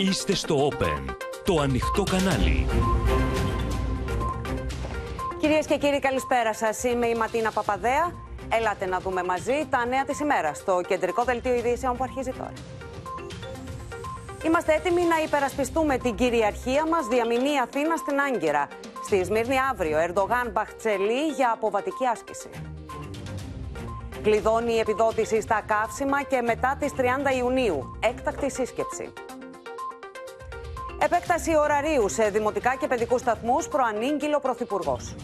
Είστε στο Open, το ανοιχτό κανάλι. Κυρίες και κύριοι, καλησπέρα σας. Είμαι η Ματίνα Παπαδέα. Ελάτε να δούμε μαζί τα νέα της ημέρας στο κεντρικό δελτίο ειδήσεων που αρχίζει τώρα. Είμαστε έτοιμοι να υπερασπιστούμε την κυριαρχία μας διαμηνή Αθήνα στην Άγκυρα. Στη Σμύρνη αύριο, Ερντογάν Μπαχτσελή για αποβατική άσκηση. Κλειδώνει η επιδότηση στα καύσιμα και μετά τις 30 Ιουνίου. Έκτακτη σύσκεψη. Επέκταση ωραρίου σε δημοτικά και παιδικούς σταθμούς προανήγγειλο Πρωθυπουργός.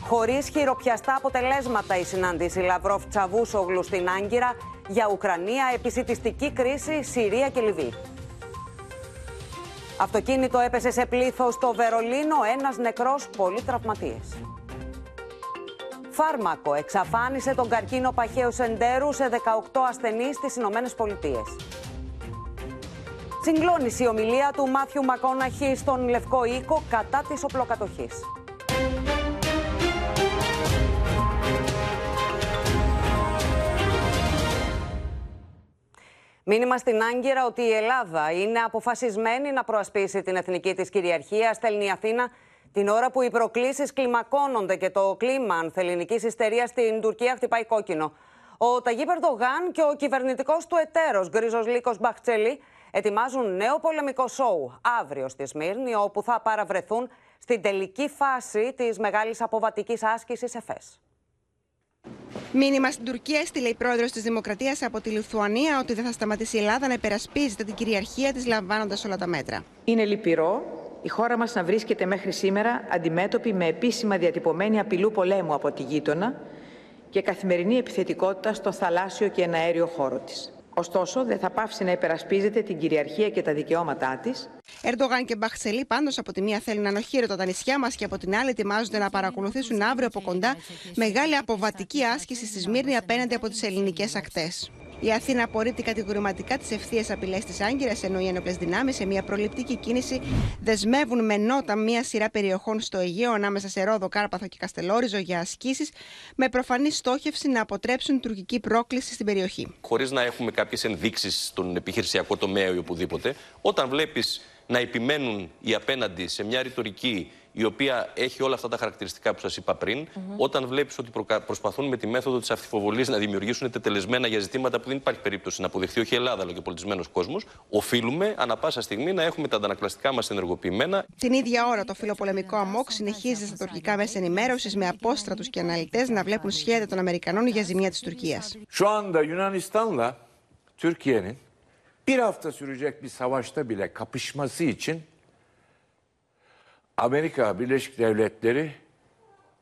Χωρίς χειροπιαστά αποτελέσματα η συνάντηση Λαυρόφ Τσαβούσογλου στην Άγκυρα για Ουκρανία, επισητιστική κρίση, Συρία και Λιβύη. Αυτοκίνητο έπεσε σε πλήθος στο Βερολίνο, ένας νεκρός, πολλοί τραυματίες. Φάρμακο εξαφάνισε τον καρκίνο παχαίου σεντέρου σε 18 ασθενείς στις Ηνωμένες Πολιτείες. Συγκλώνησε η ομιλία του Μάθιου Μακόναχη στον Λευκό Οίκο κατά της οπλοκατοχής. Μήνυμα στην Άγκυρα ότι η Ελλάδα είναι αποφασισμένη να προασπίσει την εθνική της κυριαρχία, στέλνει η Αθήνα την ώρα που οι προκλήσεις κλιμακώνονται και το κλίμα ανθεληνική ιστερία στην Τουρκία χτυπάει κόκκινο. Ο Ταγί Περντογάν και ο κυβερνητικός του εταίρος Γκρίζος Λίκος Μπαχτσελή ετοιμάζουν νέο πολεμικό σοου αύριο στη Σμύρνη, όπου θα παραβρεθούν στην τελική φάση της μεγάλης αποβατικής άσκησης ΕΦΕΣ. Μήνυμα στην Τουρκία έστειλε η πρόεδρος της Δημοκρατίας από τη Λιθουανία ότι δεν θα σταματήσει η Ελλάδα να υπερασπίζεται την κυριαρχία της, λαμβάνοντας όλα τα μέτρα. Είναι λυπηρό η χώρα μας να βρίσκεται μέχρι σήμερα αντιμέτωπη με επίσημα διατυπωμένη απειλού πολέμου από τη γείτονα και καθημερινή επιθετικότητα στο θαλάσσιο και εναέριο χώρο της. Ωστόσο, δεν θα πάψει να υπερασπίζεται την κυριαρχία και τα δικαιώματά της. Ερντογάν και Μπαχτσελή, πάντως από τη μία θέλουν να ανοχύρω τα νησιά μας και από την άλλη ετοιμάζονται να παρακολουθήσουν αύριο από κοντά μεγάλη αποβατική άσκηση στη Σμύρνη απέναντι από τις ελληνικές ακτές. Η Αθήνα απορρίπτει κατηγορηματικά τις ευθείες απειλές της Άγκυρας, ενώ οι ένοπλες δυνάμεις σε μια προληπτική κίνηση δεσμεύουν με νότα μια σειρά περιοχών στο Αιγαίο ανάμεσα σε Ρόδο, Κάρπαθο και Καστελόριζο για ασκήσεις, με προφανή στόχευση να αποτρέψουν τουρκική πρόκληση στην περιοχή. Χωρίς να έχουμε κάποιες ενδείξεις στον επιχειρησιακό τομέα ή οπουδήποτε, όταν βλέπεις να επιμένουν οι απέναντι σε μια ρητορική η οποία έχει όλα αυτά τα χαρακτηριστικά που σας είπα πριν, όταν βλέπεις ότι προσπαθούν με τη μέθοδο της αυθυφοβολή να δημιουργήσουν τετελεσμένα για ζητήματα που δεν υπάρχει περίπτωση να αποδεχθεί όχι η Ελλάδα αλλά και ο πολιτισμένος κόσμος, οφείλουμε ανα πάσα στιγμή να έχουμε τα αντανακλαστικά μας ενεργοποιημένα. Την ίδια ώρα, το φιλοπολεμικό αμόκ συνεχίζει στα τουρκικά μέσα ενημέρωσης με απόστρατους και αναλυτές να βλέπουν σχέδια των Αμερικανών για ζημία της Τουρκίας. Şu anda Yunanistan'la Türkiye'nin bir hafta sürecek bir savaşta bile kapışması için Amerika Birleşik Devletleri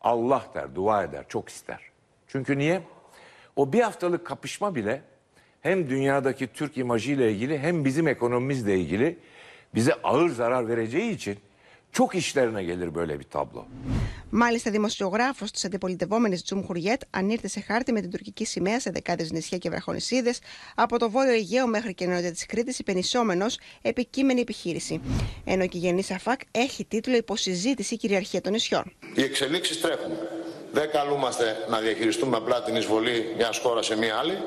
Allah der, dua eder, çok ister. Çünkü niye? O bir haftalık kapışma bile hem dünyadaki Türk imajıyla ilgili hem bizim ekonomimizle ilgili bize ağır zarar vereceği için çok işlerine gelir böyle bir tablo. Μάλιστα, δημοσιογράφος της αντιπολιτευόμενης Τζουμ Χουριέτ ανήρθε σε χάρτη με την τουρκική σημαία σε δεκάδες νησιά και βραχονισίδες από το βόρειο Αιγαίο μέχρι και νότια της Κρήτης, υπενισόμενο επικείμενη επιχείρηση. Ενώ η Γενή Σαφάκ έχει τίτλο Υποσυζήτηση κυριαρχία των νησιών. Οι εξελίξεις τρέχουν. Δεν καλούμαστε να διαχειριστούμε απλά την εισβολή μιας χώρας σε μια άλλη,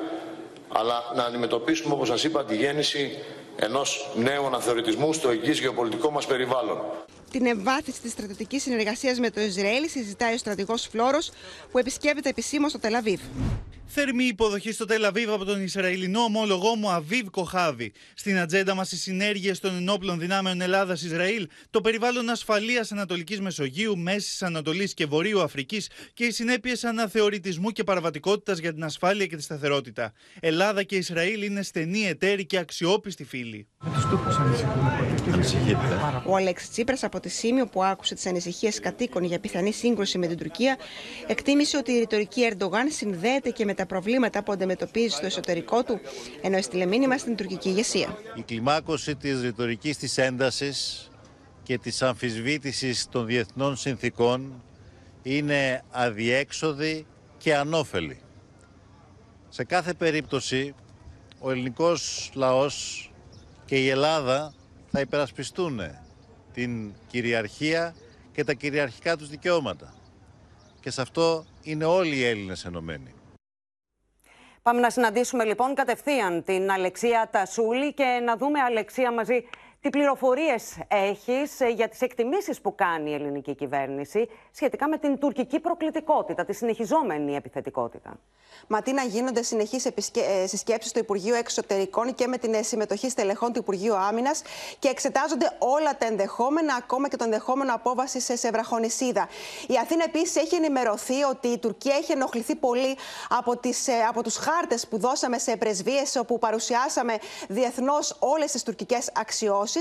αλλά να αντιμετωπίσουμε, όπως σας είπα, τη γέννηση ενός νέου αναθεωρητισμού στο εγγύς γεωπολιτικό μας περιβάλλον. Την εμβάθυνση της στρατιωτικής συνεργασίας με το Ισραήλ συζητάει ο στρατηγός Φλόρος, που επισκέπτεται επισήμως στο Τελαβίβ. Θερμή υποδοχή στο Τελαβίβ από τον Ισραηλινό ομόλογό μου Αβίβ Κοχάβη. Στην ατζέντα μας οι συνέργειες των ενόπλων δυνάμεων Ελλάδα-Ισραήλ, το περιβάλλον ασφαλείας Ανατολικής Μεσογείου, Μέσης Ανατολής και Βορείου Αφρικής και οι συνέπειες αναθεωρητισμού και παραβατικότητας για την ασφάλεια και τη σταθερότητα. Ελλάδα και Ισραήλ είναι στενοί εταίροι και αξιόπιστοι φίλοι. Ο Αλέξης Τσίπρας από τη Σίμιο που άκουσε τις ανησυχίες κατοίκων για πιθανή σύγκρουση με την Τουρκία, εκτίμησε ότι η ρητορική Ερντογάν συνδέεται και με τα προβλήματα που αντιμετωπίζει στο εσωτερικό του, ενώ έστειλε μήνυμα στην τουρκική ηγεσία. Η κλιμάκωση της ρητορικής της έντασης και της αμφισβήτησης των διεθνών συνθήκων είναι αδιέξοδη και ανώφελη. Σε κάθε περίπτωση, ο ελληνικός λαός και η Ελλάδα θα υπερασπιστούν την κυριαρχία και τα κυριαρχικά τους δικαιώματα. Και σε αυτό είναι όλοι οι Έλληνες ενωμένοι. Πάμε να συναντήσουμε λοιπόν κατευθείαν την Αλεξία Τασούλη και να δούμε Αλεξία μαζί τι πληροφορίες έχεις ε, για τις εκτιμήσεις που κάνει η ελληνική κυβέρνηση σχετικά με την τουρκική προκλητικότητα, τη συνεχιζόμενη επιθετικότητα; Ματίνα, γίνονται συνεχείς ε, συσκέψεις στο Υπουργείο Εξωτερικών και με την ε, συμμετοχή στελεχών του Υπουργείου Άμυνας και εξετάζονται όλα τα ενδεχόμενα, ακόμα και το ενδεχόμενο απόβαση σε βραχονισίδα. Η Αθήνα επίσης έχει ενημερωθεί ότι η Τουρκία έχει ενοχληθεί πολύ από, τις, από τους χάρτες που δώσαμε σε πρεσβείες, όπου παρουσιάσαμε διεθνώς όλες τις τουρκικές αξιώσεις.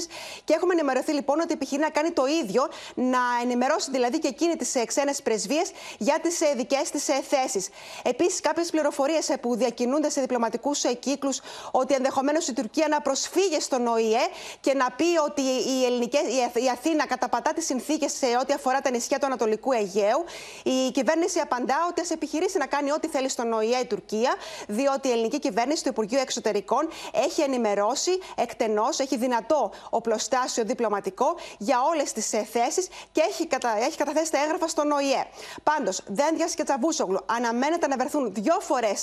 Και έχουμε ενημερωθεί λοιπόν ότι επιχειρεί να κάνει το ίδιο, να ενημερώσει δηλαδή και εκείνη τις ε, ξένες πρεσβείες για τις ε, δικές της ε, θέσεις. Επίσης, κάποιες πληροφορίες που διακινούνται σε διπλωματικούς κύκλους ότι ενδεχομένως η Τουρκία να προσφύγει στον ΟΗΕ και να πει ότι η, ελληνικές, η Αθήνα καταπατά τις συνθήκες σε ό,τι αφορά τα νησιά του Ανατολικού Αιγαίου. Η κυβέρνηση απαντά ότι ας επιχειρήσει να κάνει ό,τι θέλει στον ΟΗΕ η Τουρκία, διότι η ελληνική κυβέρνηση του Υπουργείου Εξωτερικών έχει ενημερώσει εκτενώς, έχει δυνατό οπλοστάσιο διπλωματικό για όλες τις ε, θέσεις και έχει, κατα... έχει καταθέσει τα έγγραφα στον ΟΗΕ. Πάντως, Δένδιας και Τσαβούσογλου αναμένεται να βρεθούν δύο φορές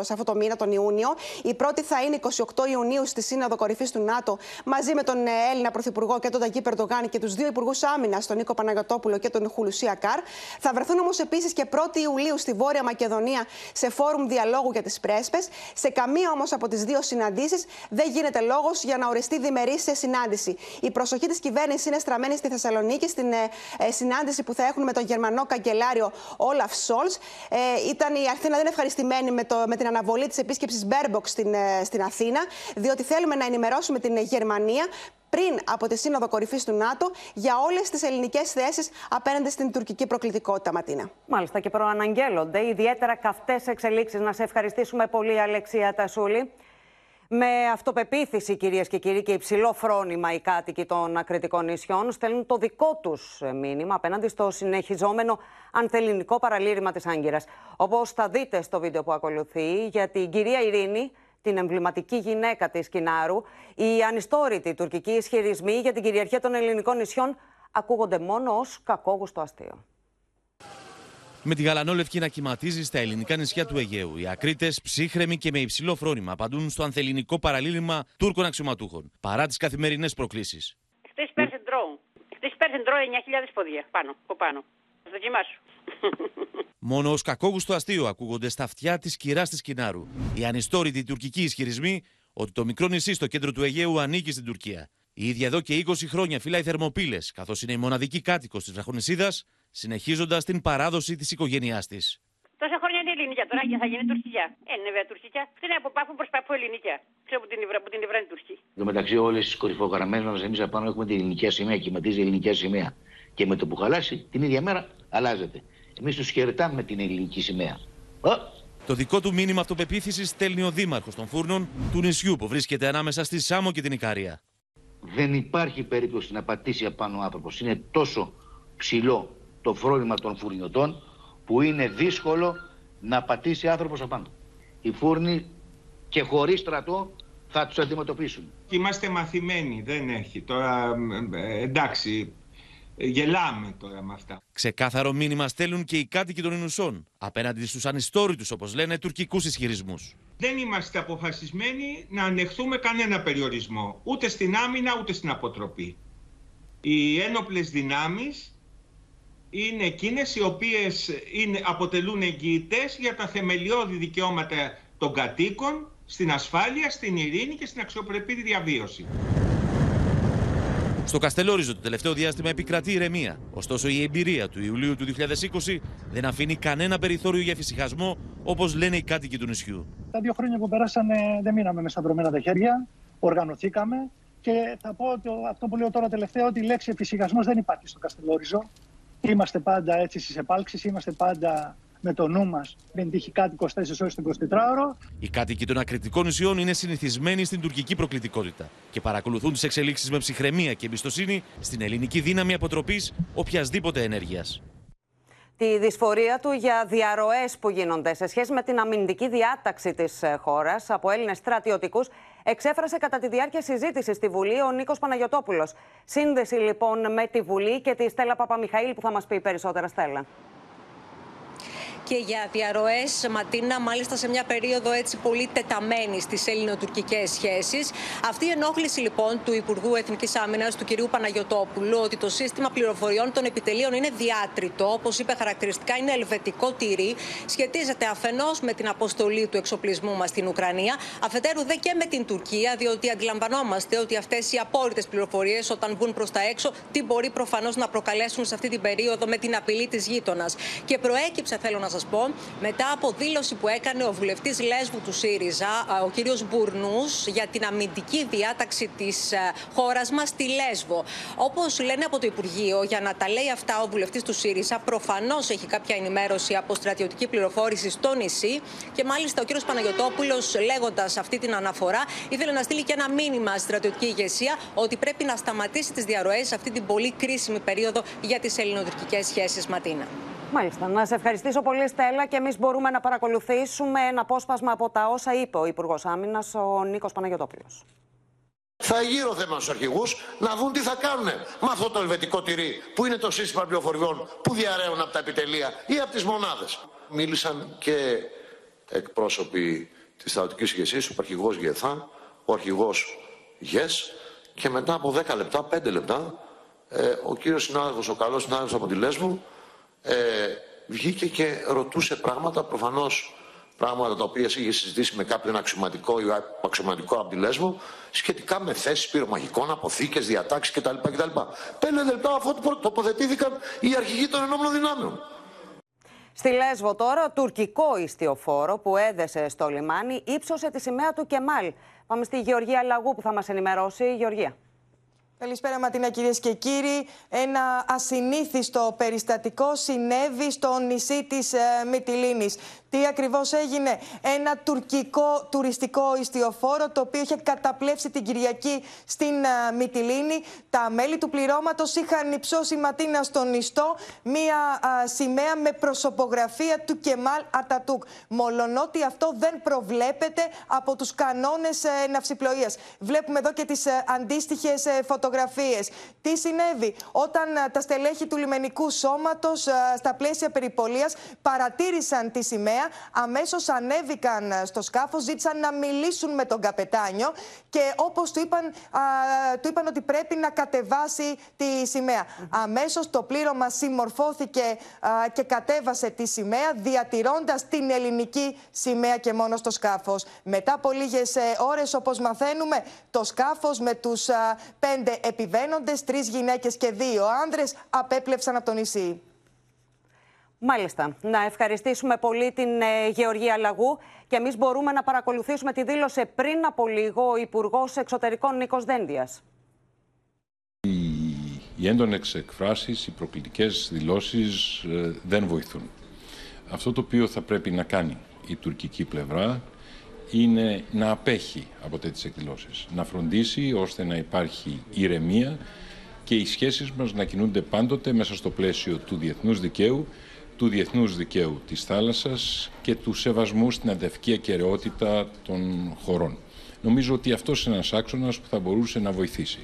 σε αυτό το μήνα, τον Ιούνιο. Η πρώτη θα είναι 28 Ιουνίου στη Σύνοδο Κορυφής του ΝΑΤΟ μαζί με τον ε, Έλληνα Πρωθυπουργό και τον Ταγκή Περντογάν και τους δύο Υπουργούς Άμυνας, τον Νίκο Παναγιοτόπουλο και τον Χουλουσία Καρ. Θα βρεθούν όμως επίσης και 1η Ιουλίου στη Βόρεια Μακεδονία σε φόρουμ διαλόγου για τις πρέσπες. Σε καμία όμως από τις δύο συναντήσεις δεν γίνεται λόγος για να οριστεί διμερής συνάντηση συνάντηση. Η προσοχή της κυβέρνησης είναι στραμμένη στη Θεσσαλονίκη, στην ε, ε, συνάντηση που θα έχουν με τον Γερμανό καγκελάριο Όλαφ Σόλ. Ε, ήταν η Αθήνα δεν είναι ευχαριστημένη με, το, με την αναβολή της επίσκεψης Μπέρμποξ στην, ε, στην Αθήνα, διότι θέλουμε να ενημερώσουμε την Γερμανία πριν από τη Σύνοδο Κορυφής του ΝΑΤΟ για όλες τις ελληνικές θέσεις απέναντι στην τουρκική προκλητικότητα, Ματίνα. Μάλιστα, και προαναγγέλλονται ιδιαίτερα καυτές εξελίξεις. Να σε ευχαριστήσουμε πολύ, Αλεξία Τασούλη. Με αυτοπεποίθηση, κυρίες και κύριοι, και υψηλό φρόνημα οι κάτοικοι των ακριτικών νησιών στέλνουν το δικό τους μήνυμα απέναντι στο συνεχιζόμενο ανθεληνικό παραλήρημα της Άγκυρας. Όπως θα δείτε στο βίντεο που ακολουθεί, για την κυρία Ειρήνη, την εμβληματική γυναίκα της Κινάρου, οι ανιστόρητοι τουρκικοί ισχυρισμοί για την κυριαρχία των ελληνικών νησιών ακούγονται μόνο ως κακόγουστο αστείο με τη γαλανόλευκη να κυματίζεις στα ελληνικά νησιά του Αιγαίου. Οι ακρίτες, ψύχρεμοι και με υψηλό φρόνημα, απαντούν στο ανθεληνικό παραλήλημα Τούρκων αξιωματούχων, παρά τις καθημερινές προκλήσεις. Χθε πέρασε ντρόουν. Χθε πέρασε ντρόουν 9.000 πόδια πάνω, από πάνω. Δοκιμάσου. Μόνο ως κακόγουστο αστείο ακούγονται στα αυτιά της κυράς της Κινάρου. Οι ανιστόρητοι τουρκικοί ισχυρισμοί ότι το μικρό νησί στο κέντρο του Αιγαίου ανήκει στην Τουρκία. Η ίδια εδώ και 20 χρόνια φυλάει θερμοπύλες, καθώς είναι η μοναδική κάτοικος της Βραχονισίδα συνεχίζοντας την παράδοση της οικογένειάς της. Τόσα χρόνια είναι ελληνικιά, τώρα θα γίνει τουρκικιά. Ε, είναι βέβαια τουρκικιά. Δεν είναι από πάφου προς παππού ελληνικιά. Ξέρω που την Ιβρά, που την Ιβρά είναι Τουρκή. Εν μεταξύ, όλες τις κορυφογραμμένες μας εμείς απάνω έχουμε την ελληνική σημαία, κυματίζει η ελληνική σημαία. Και με το που χαλάσει, την ίδια μέρα αλλάζεται. Εμείς τους χαιρετάμε την ελληνική σημαία. Το δικό του μήνυμα αυτοπεποίθησης στέλνει ο Δήμαρχος των Φούρνων του νησιού που βρίσκεται ανάμεσα στη Σάμο και την Ικαρία. Δεν υπάρχει περίπτωση να πατήσει απάνω ο άνθρωπος. Είναι τόσο ψηλό το φρόνημα των φουρνιωτών που είναι δύσκολο να πατήσει άνθρωπος απάνω. Οι φούρνοι και χωρίς στρατό θα τους αντιμετωπίσουν. Είμαστε μαθημένοι, δεν έχει. Τώρα εντάξει, γελάμε τώρα με αυτά. Ξεκάθαρο μήνυμα στέλνουν και οι κάτοικοι των Ινουσών απέναντι στους ανιστόρητους, όπως λένε, τουρκικούς ισχυρισμούς. Δεν είμαστε αποφασισμένοι να ανεχθούμε κανένα περιορισμό, ούτε στην άμυνα ούτε στην αποτροπή. Οι ένοπλες δυνάμεις είναι εκείνες οι οποίες είναι, αποτελούν εγγυητές για τα θεμελιώδη δικαιώματα των κατοίκων, στην ασφάλεια, στην ειρήνη και στην αξιοπρεπή διαβίωση. Στο Καστελόριζο το τελευταίο διάστημα επικρατεί ηρεμία. Ωστόσο, η εμπειρία του Ιουλίου του 2020 δεν αφήνει κανένα περιθώριο για φυσικασμό, όπως λένε οι κάτοικοι του νησιού. Τα δύο χρόνια που περάσανε δεν μείναμε με σταυρωμένα τα χέρια. Οργανωθήκαμε και θα πω ότι αυτό που λέω τώρα τελευταίο, ότι η λέξη εφησυχασμός δεν υπάρχει στο Καστελόριζο. Είμαστε πάντα έτσι στις επάλξεις, είμαστε πάντα με το νου μας. Δεν τύχει κάτι 24 ώρες το 24ωρο. Οι κάτοικοι των ακριτικών νησιών είναι συνηθισμένοι στην τουρκική προκλητικότητα και παρακολουθούν τις εξελίξεις με ψυχραιμία και εμπιστοσύνη στην ελληνική δύναμη αποτροπής οποιασδήποτε ενέργειας. Τη δυσφορία του για διαρροές που γίνονται σε σχέση με την αμυντική διάταξη της ε, χώρας από Έλληνες στρατιωτικούς εξέφρασε κατά τη διάρκεια συζήτησης στη Βουλή ο Νίκος Παναγιοτόπουλος. Σύνδεση λοιπόν με τη Βουλή και τη Στέλλα Παπαμιχαήλ που θα μας πει περισσότερα, Στέλλα. Και για διαρροές Ματίνα, μάλιστα σε μια περίοδο έτσι πολύ τεταμένη στις ελληνοτουρκικές σχέσεις. Αυτή η ενόχληση λοιπόν του Υπουργού Εθνικής Άμυνας, του κυρίου Παναγιοτόπουλου, ότι το σύστημα πληροφοριών των επιτελείων είναι διάτριτο, όπως είπε χαρακτηριστικά, είναι ελβετικό τυρί, σχετίζεται αφενός με την αποστολή του εξοπλισμού μας στην Ουκρανία, αφετέρου δε και με την Τουρκία, διότι αντιλαμβανόμαστε ότι αυτές οι απόρριτες πληροφορίες, όταν βγουν προς τα έξω, τι μπορεί προφανώς να προκαλέσουν σε αυτή την περίοδο με την απειλή της γείτονας. Και προέκυψε, θέλω να σας πω, μετά από δήλωση που έκανε ο βουλευτής Λέσβου του ΣΥΡΙΖΑ, ο κύριος Μπουρνούς, για την αμυντική διάταξη της χώρας μας στη Λέσβο. Όπως λένε από το Υπουργείο, για να τα λέει αυτά ο βουλευτής του ΣΥΡΙΖΑ, προφανώς έχει κάποια ενημέρωση από στρατιωτική πληροφόρηση στο νησί και μάλιστα ο κύριος Παναγιοτόπουλο, λέγοντας αυτή την αναφορά, ήθελε να στείλει και ένα μήνυμα στη στρατιωτική ηγεσία ότι πρέπει να σταματήσει τις διαρροές σε αυτή την πολύ κρίσιμη περίοδο για τις ελληνοτουρκικές σχέσεις, Ματίνα. Μάλιστα. Να σε ευχαριστήσω πολύ, Στέλλα, και εμείς μπορούμε να παρακολουθήσουμε ένα απόσπασμα από τα όσα είπε ο Υπουργός Άμυνας, ο Νίκος Παναγιοτόπουλος. Θα γύρω θέμα στους αρχηγούς να δουν τι θα κάνουν με αυτό το ελβετικό τυρί που είναι το σύστημα πληροφοριών που διαραίουν από τα επιτελεία ή από τις μονάδες. Μίλησαν και εκπρόσωποι της στρατιωτικής ηγεσίας, ο αρχηγός Γεθά, ο αρχηγός Γες και μετά από 10 λεπτά, 5 λεπτά, ε, ο κύριος συνάδελφος, ο καλός συνάδελφος από τη Λέσβο, ε, βγήκε και ρωτούσε πράγματα, προφανώς πράγματα τα οποία είχε συζητήσει με κάποιον αξιωματικό ή αξιωματικό από τη Λέσβο, σχετικά με θέσεις πυρομαχικών, αποθήκες, διατάξεις κτλ. κτλ. Πέντε λεπτά αφού τοποθετήθηκαν οι αρχηγοί των ενόπλων δυνάμεων. Στη Λέσβο τώρα, τουρκικό ιστιοφόρο που έδεσε στο λιμάνι ύψωσε τη σημαία του Κεμάλ. Πάμε στη Γεωργία Λαγού που θα μας ενημερώσει. Γεωργία. Καλησπέρα Ματίνα κυρίες και κύριοι. Ένα ασυνήθιστο περιστατικό συνέβη στο νησί της ε, Μυτιλίνης. Τι ακριβώς έγινε; Ένα τουρκικό τουριστικό ιστιοφόρο το οποίο είχε καταπλέψει την Κυριακή στην uh, Μυτιλίνη. Τα μέλη του πληρώματος είχαν υψώσει ματίνα στον ιστό μία σημαία με προσωπογραφία του Κεμάλ Ατατούκ. Μολονότι αυτό δεν προβλέπεται από τους κανόνες ε, ναυσιπλοείας. Βλέπουμε εδώ και τις ε, αντίστοιχες ε, φωτογραφίες. Τι συνέβη όταν τα στελέχη του λιμενικού σώματος στα πλαίσια περιπολίας παρατήρησαν τη σημαία αμέσως ανέβηκαν στο σκάφος, ζήτησαν να μιλήσουν με τον καπετάνιο και όπως του είπαν, του είπαν ότι πρέπει να κατεβάσει τη σημαία. Αμέσως το πλήρωμα συμμορφώθηκε και κατέβασε τη σημαία, διατηρώντας την ελληνική σημαία και μόνο στο σκάφος. Μετά από λίγες ώρες, όπως μαθαίνουμε, το σκάφος με τους πέντε επιβαίνοντες, τρεις γυναίκες και δύο άνδρες, απέπλεψαν από το νησί. Μάλιστα. Να ευχαριστήσουμε πολύ την ε, Γεωργία Λαγού και εμείς μπορούμε να παρακολουθήσουμε τη δήλωση πριν από λίγο ο Υπουργός Εξωτερικών Νίκος Δένδιας. Οι, οι έντονες εκφράσεις, οι προκλητικές δηλώσεις ε, δεν βοηθούν. Αυτό το οποίο θα πρέπει να κάνει η τουρκική πλευρά είναι να απέχει από τέτοιες εκδηλώσεις. Να φροντίσει ώστε να υπάρχει ηρεμία και οι σχέσεις μας να κινούνται πάντοτε μέσα στο πλαίσιο του διεθνούς δικαίου του διεθνούς δικαίου της θάλασσας και του σεβασμού στην αδευκή ακαιρεότητα των χωρών. Νομίζω ότι αυτός είναι ένας άξονας που θα μπορούσε να βοηθήσει.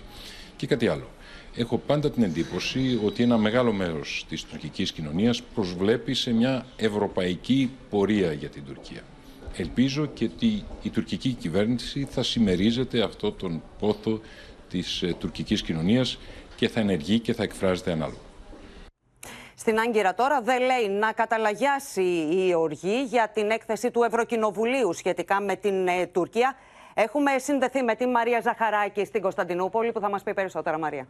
Και κάτι άλλο. Έχω πάντα την εντύπωση ότι ένα μεγάλο μέρος της τουρκικής κοινωνίας προσβλέπει σε μια ευρωπαϊκή πορεία για την Τουρκία. Ελπίζω και ότι η τουρκική κυβέρνηση θα συμμερίζεται αυτό τον πόθο της ε, τουρκικής κοινωνίας και θα ενεργεί και θα εκφράζεται ανάλογα. Στην Άγκυρα τώρα δεν λέει να καταλαγιάσει η οργή για την έκθεση του Ευρωκοινοβουλίου σχετικά με την ε, Τουρκία. Έχουμε συνδεθεί με την Μαρία Ζαχαράκη στην Κωνσταντινούπολη που θα μας πει περισσότερα Μαρία.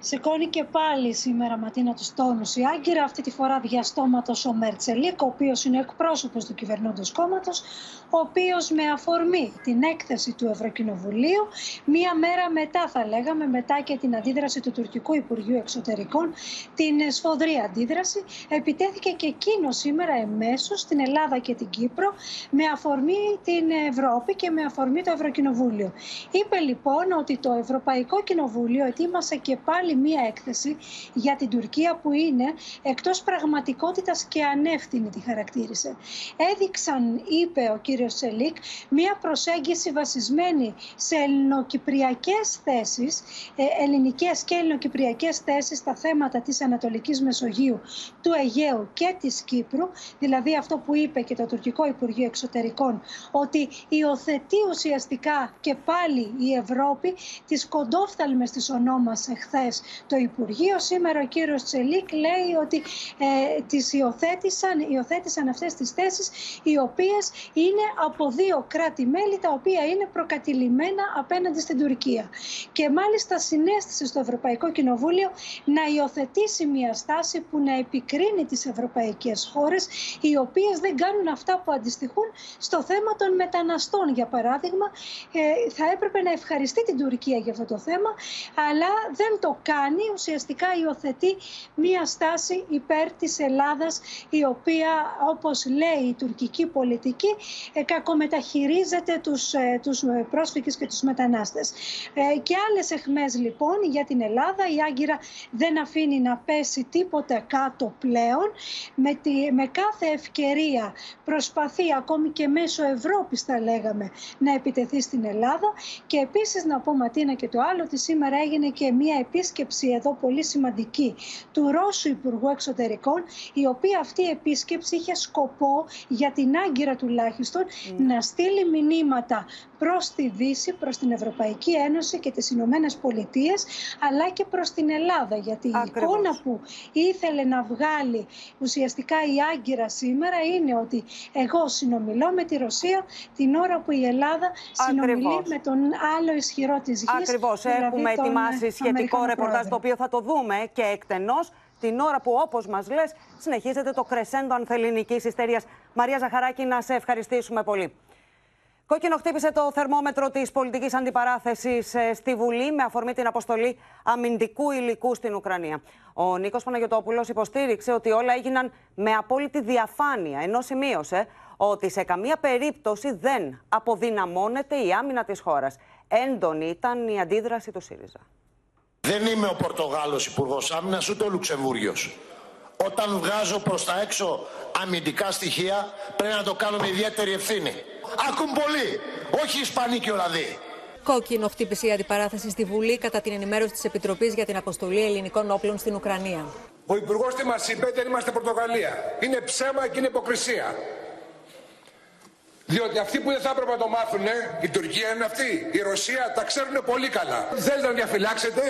Σηκώνει και πάλι σήμερα Ματίνα τους τόνου η Άγκυρα, αυτή τη φορά διαστόματο ο Μέρτσελίκ, ο οποίος είναι εκπρόσωπος του κυβερνώντος κόμματος, ο οποίος με αφορμή την έκθεση του Ευρωκοινοβουλίου, μία μέρα μετά, θα λέγαμε, μετά και την αντίδραση του τουρκικού Υπουργείου Εξωτερικών, την σφοδρή αντίδραση, επιτέθηκε και εκείνο σήμερα εμέσως στην Ελλάδα και την Κύπρο, με αφορμή την Ευρώπη και με αφορμή το Ευρωκοινοβούλιο. Είπε λοιπόν ότι το Ευρωπαϊκό Κοινοβούλιο ετοίμασε και πάλι άλλη μία έκθεση για την Τουρκία που είναι εκτός πραγματικότητας και ανεύθυνη τη χαρακτήρισε. Έδειξαν, είπε ο κύριος Τσελίκ, μία προσέγγιση βασισμένη σε ελληνοκυπριακές θέσεις, ε, ελληνικές και ελληνοκυπριακές θέσεις στα θέματα της Ανατολικής Μεσογείου, του Αιγαίου και της Κύπρου, δηλαδή αυτό που είπε και το Τουρκικό Υπουργείο Εξωτερικών, ότι υιοθετεί ουσιαστικά και πάλι η Ευρώπη τις κοντόφθαλμες της ονόμασε χθες το Υπουργείο. Σήμερα ο κύριος Τσελίκ λέει ότι ε, τις υιοθέτησαν, υιοθέτησαν αυτές τις θέσεις οι οποίες είναι από δύο κράτη-μέλη τα οποία είναι προκατηλημένα απέναντι στην Τουρκία. Και μάλιστα συνέστησε στο Ευρωπαϊκό Κοινοβούλιο να υιοθετήσει μια στάση που να επικρίνει τις ευρωπαϊκές χώρες οι οποίες δεν κάνουν αυτά που αντιστοιχούν στο θέμα των μεταναστών για παράδειγμα. Ε, θα έπρεπε να ευχαριστεί την Τουρκία για αυτό το θέμα αλλά δεν το κάνει. Ουσιαστικά υιοθετεί μια στάση υπέρ της Ελλάδας η οποία όπως λέει η τουρκική πολιτική ε, κακομεταχειρίζεται τους, ε, τους πρόσφυγες και τους μετανάστες. Ε, και άλλες εχμές λοιπόν για την Ελλάδα. Η Άγκυρα δεν αφήνει να πέσει τίποτε κάτω πλέον. Με, τη, με κάθε ευκαιρία προσπαθεί ακόμη και μέσω Ευρώπης θα λέγαμε να επιτεθεί στην Ελλάδα. Και επίσης να πω Ματίνα και το άλλο ότι σήμερα έγινε και μια επίσκεψη εδώ πολύ σημαντική του Ρώσου Υπουργού Εξωτερικών η οποία αυτή η επίσκεψη είχε σκοπό για την Άγκυρα τουλάχιστον να στείλει μηνύματα προς τη Δύση, προς την Ευρωπαϊκή Ένωση και τις Ηνωμένες Πολιτείες, αλλά και προς την Ελλάδα. Γιατί η εικόνα που ήθελε να βγάλει ουσιαστικά η Άγκυρα σήμερα είναι ότι εγώ συνομιλώ με τη Ρωσία την ώρα που η Ελλάδα συνομιλεί με τον άλλο ισχυρό της γης. Ακριβώς. δηλαδή Έχουμε τον ετοιμάσει σχετικό Αμερικανό ρεπορτάζ πρόεδρο. το οποίο θα το δούμε και εκτενώς την ώρα που όπως μας λες συνεχίζεται το κρεσέντο ανθεληνικής ιστερίας. Μαρία Ζαχαράκη, να σε ευχαριστήσουμε πολύ. Κόκκινο χτύπησε το θερμόμετρο της πολιτικής αντιπαράθεσης στη Βουλή με αφορμή την αποστολή αμυντικού υλικού στην Ουκρανία. Ο Νίκος Παναγιοτόπουλος υποστήριξε ότι όλα έγιναν με απόλυτη διαφάνεια, ενώ σημείωσε ότι σε καμία περίπτωση δεν αποδυναμώνεται η άμυνα της χώρας. Έντονη ήταν η αντίδραση του ΣΥΡΙΖΑ. Δεν είμαι ο Πορτογάλος Υπουργός Άμυνας ούτε ο Λουξεμβούργιος. Όταν βγάζω προς τα έξω αμυντικά στοιχεία πρέπει να το κάνω με ιδιαίτερη ευθύνη. Ακούν πολύ, όχι οι Ισπανοί και Ολλανδοί. Κόκκινο χτύπησε η αντιπαράθεση στη Βουλή κατά την ενημέρωση της Επιτροπής για την αποστολή ελληνικών όπλων στην Ουκρανία. Ο Υπουργός τι μας είπε, δεν είμαστε Πορτογαλία. Είναι ψέμα και είναι υποκρισία. Διότι αυτοί που δεν θα έπρεπε να το μάθουν, η Τουρκία είναι αυτή, η Ρωσία τα ξέρουν πολύ καλά. Θέλετε να διαφυλάξετε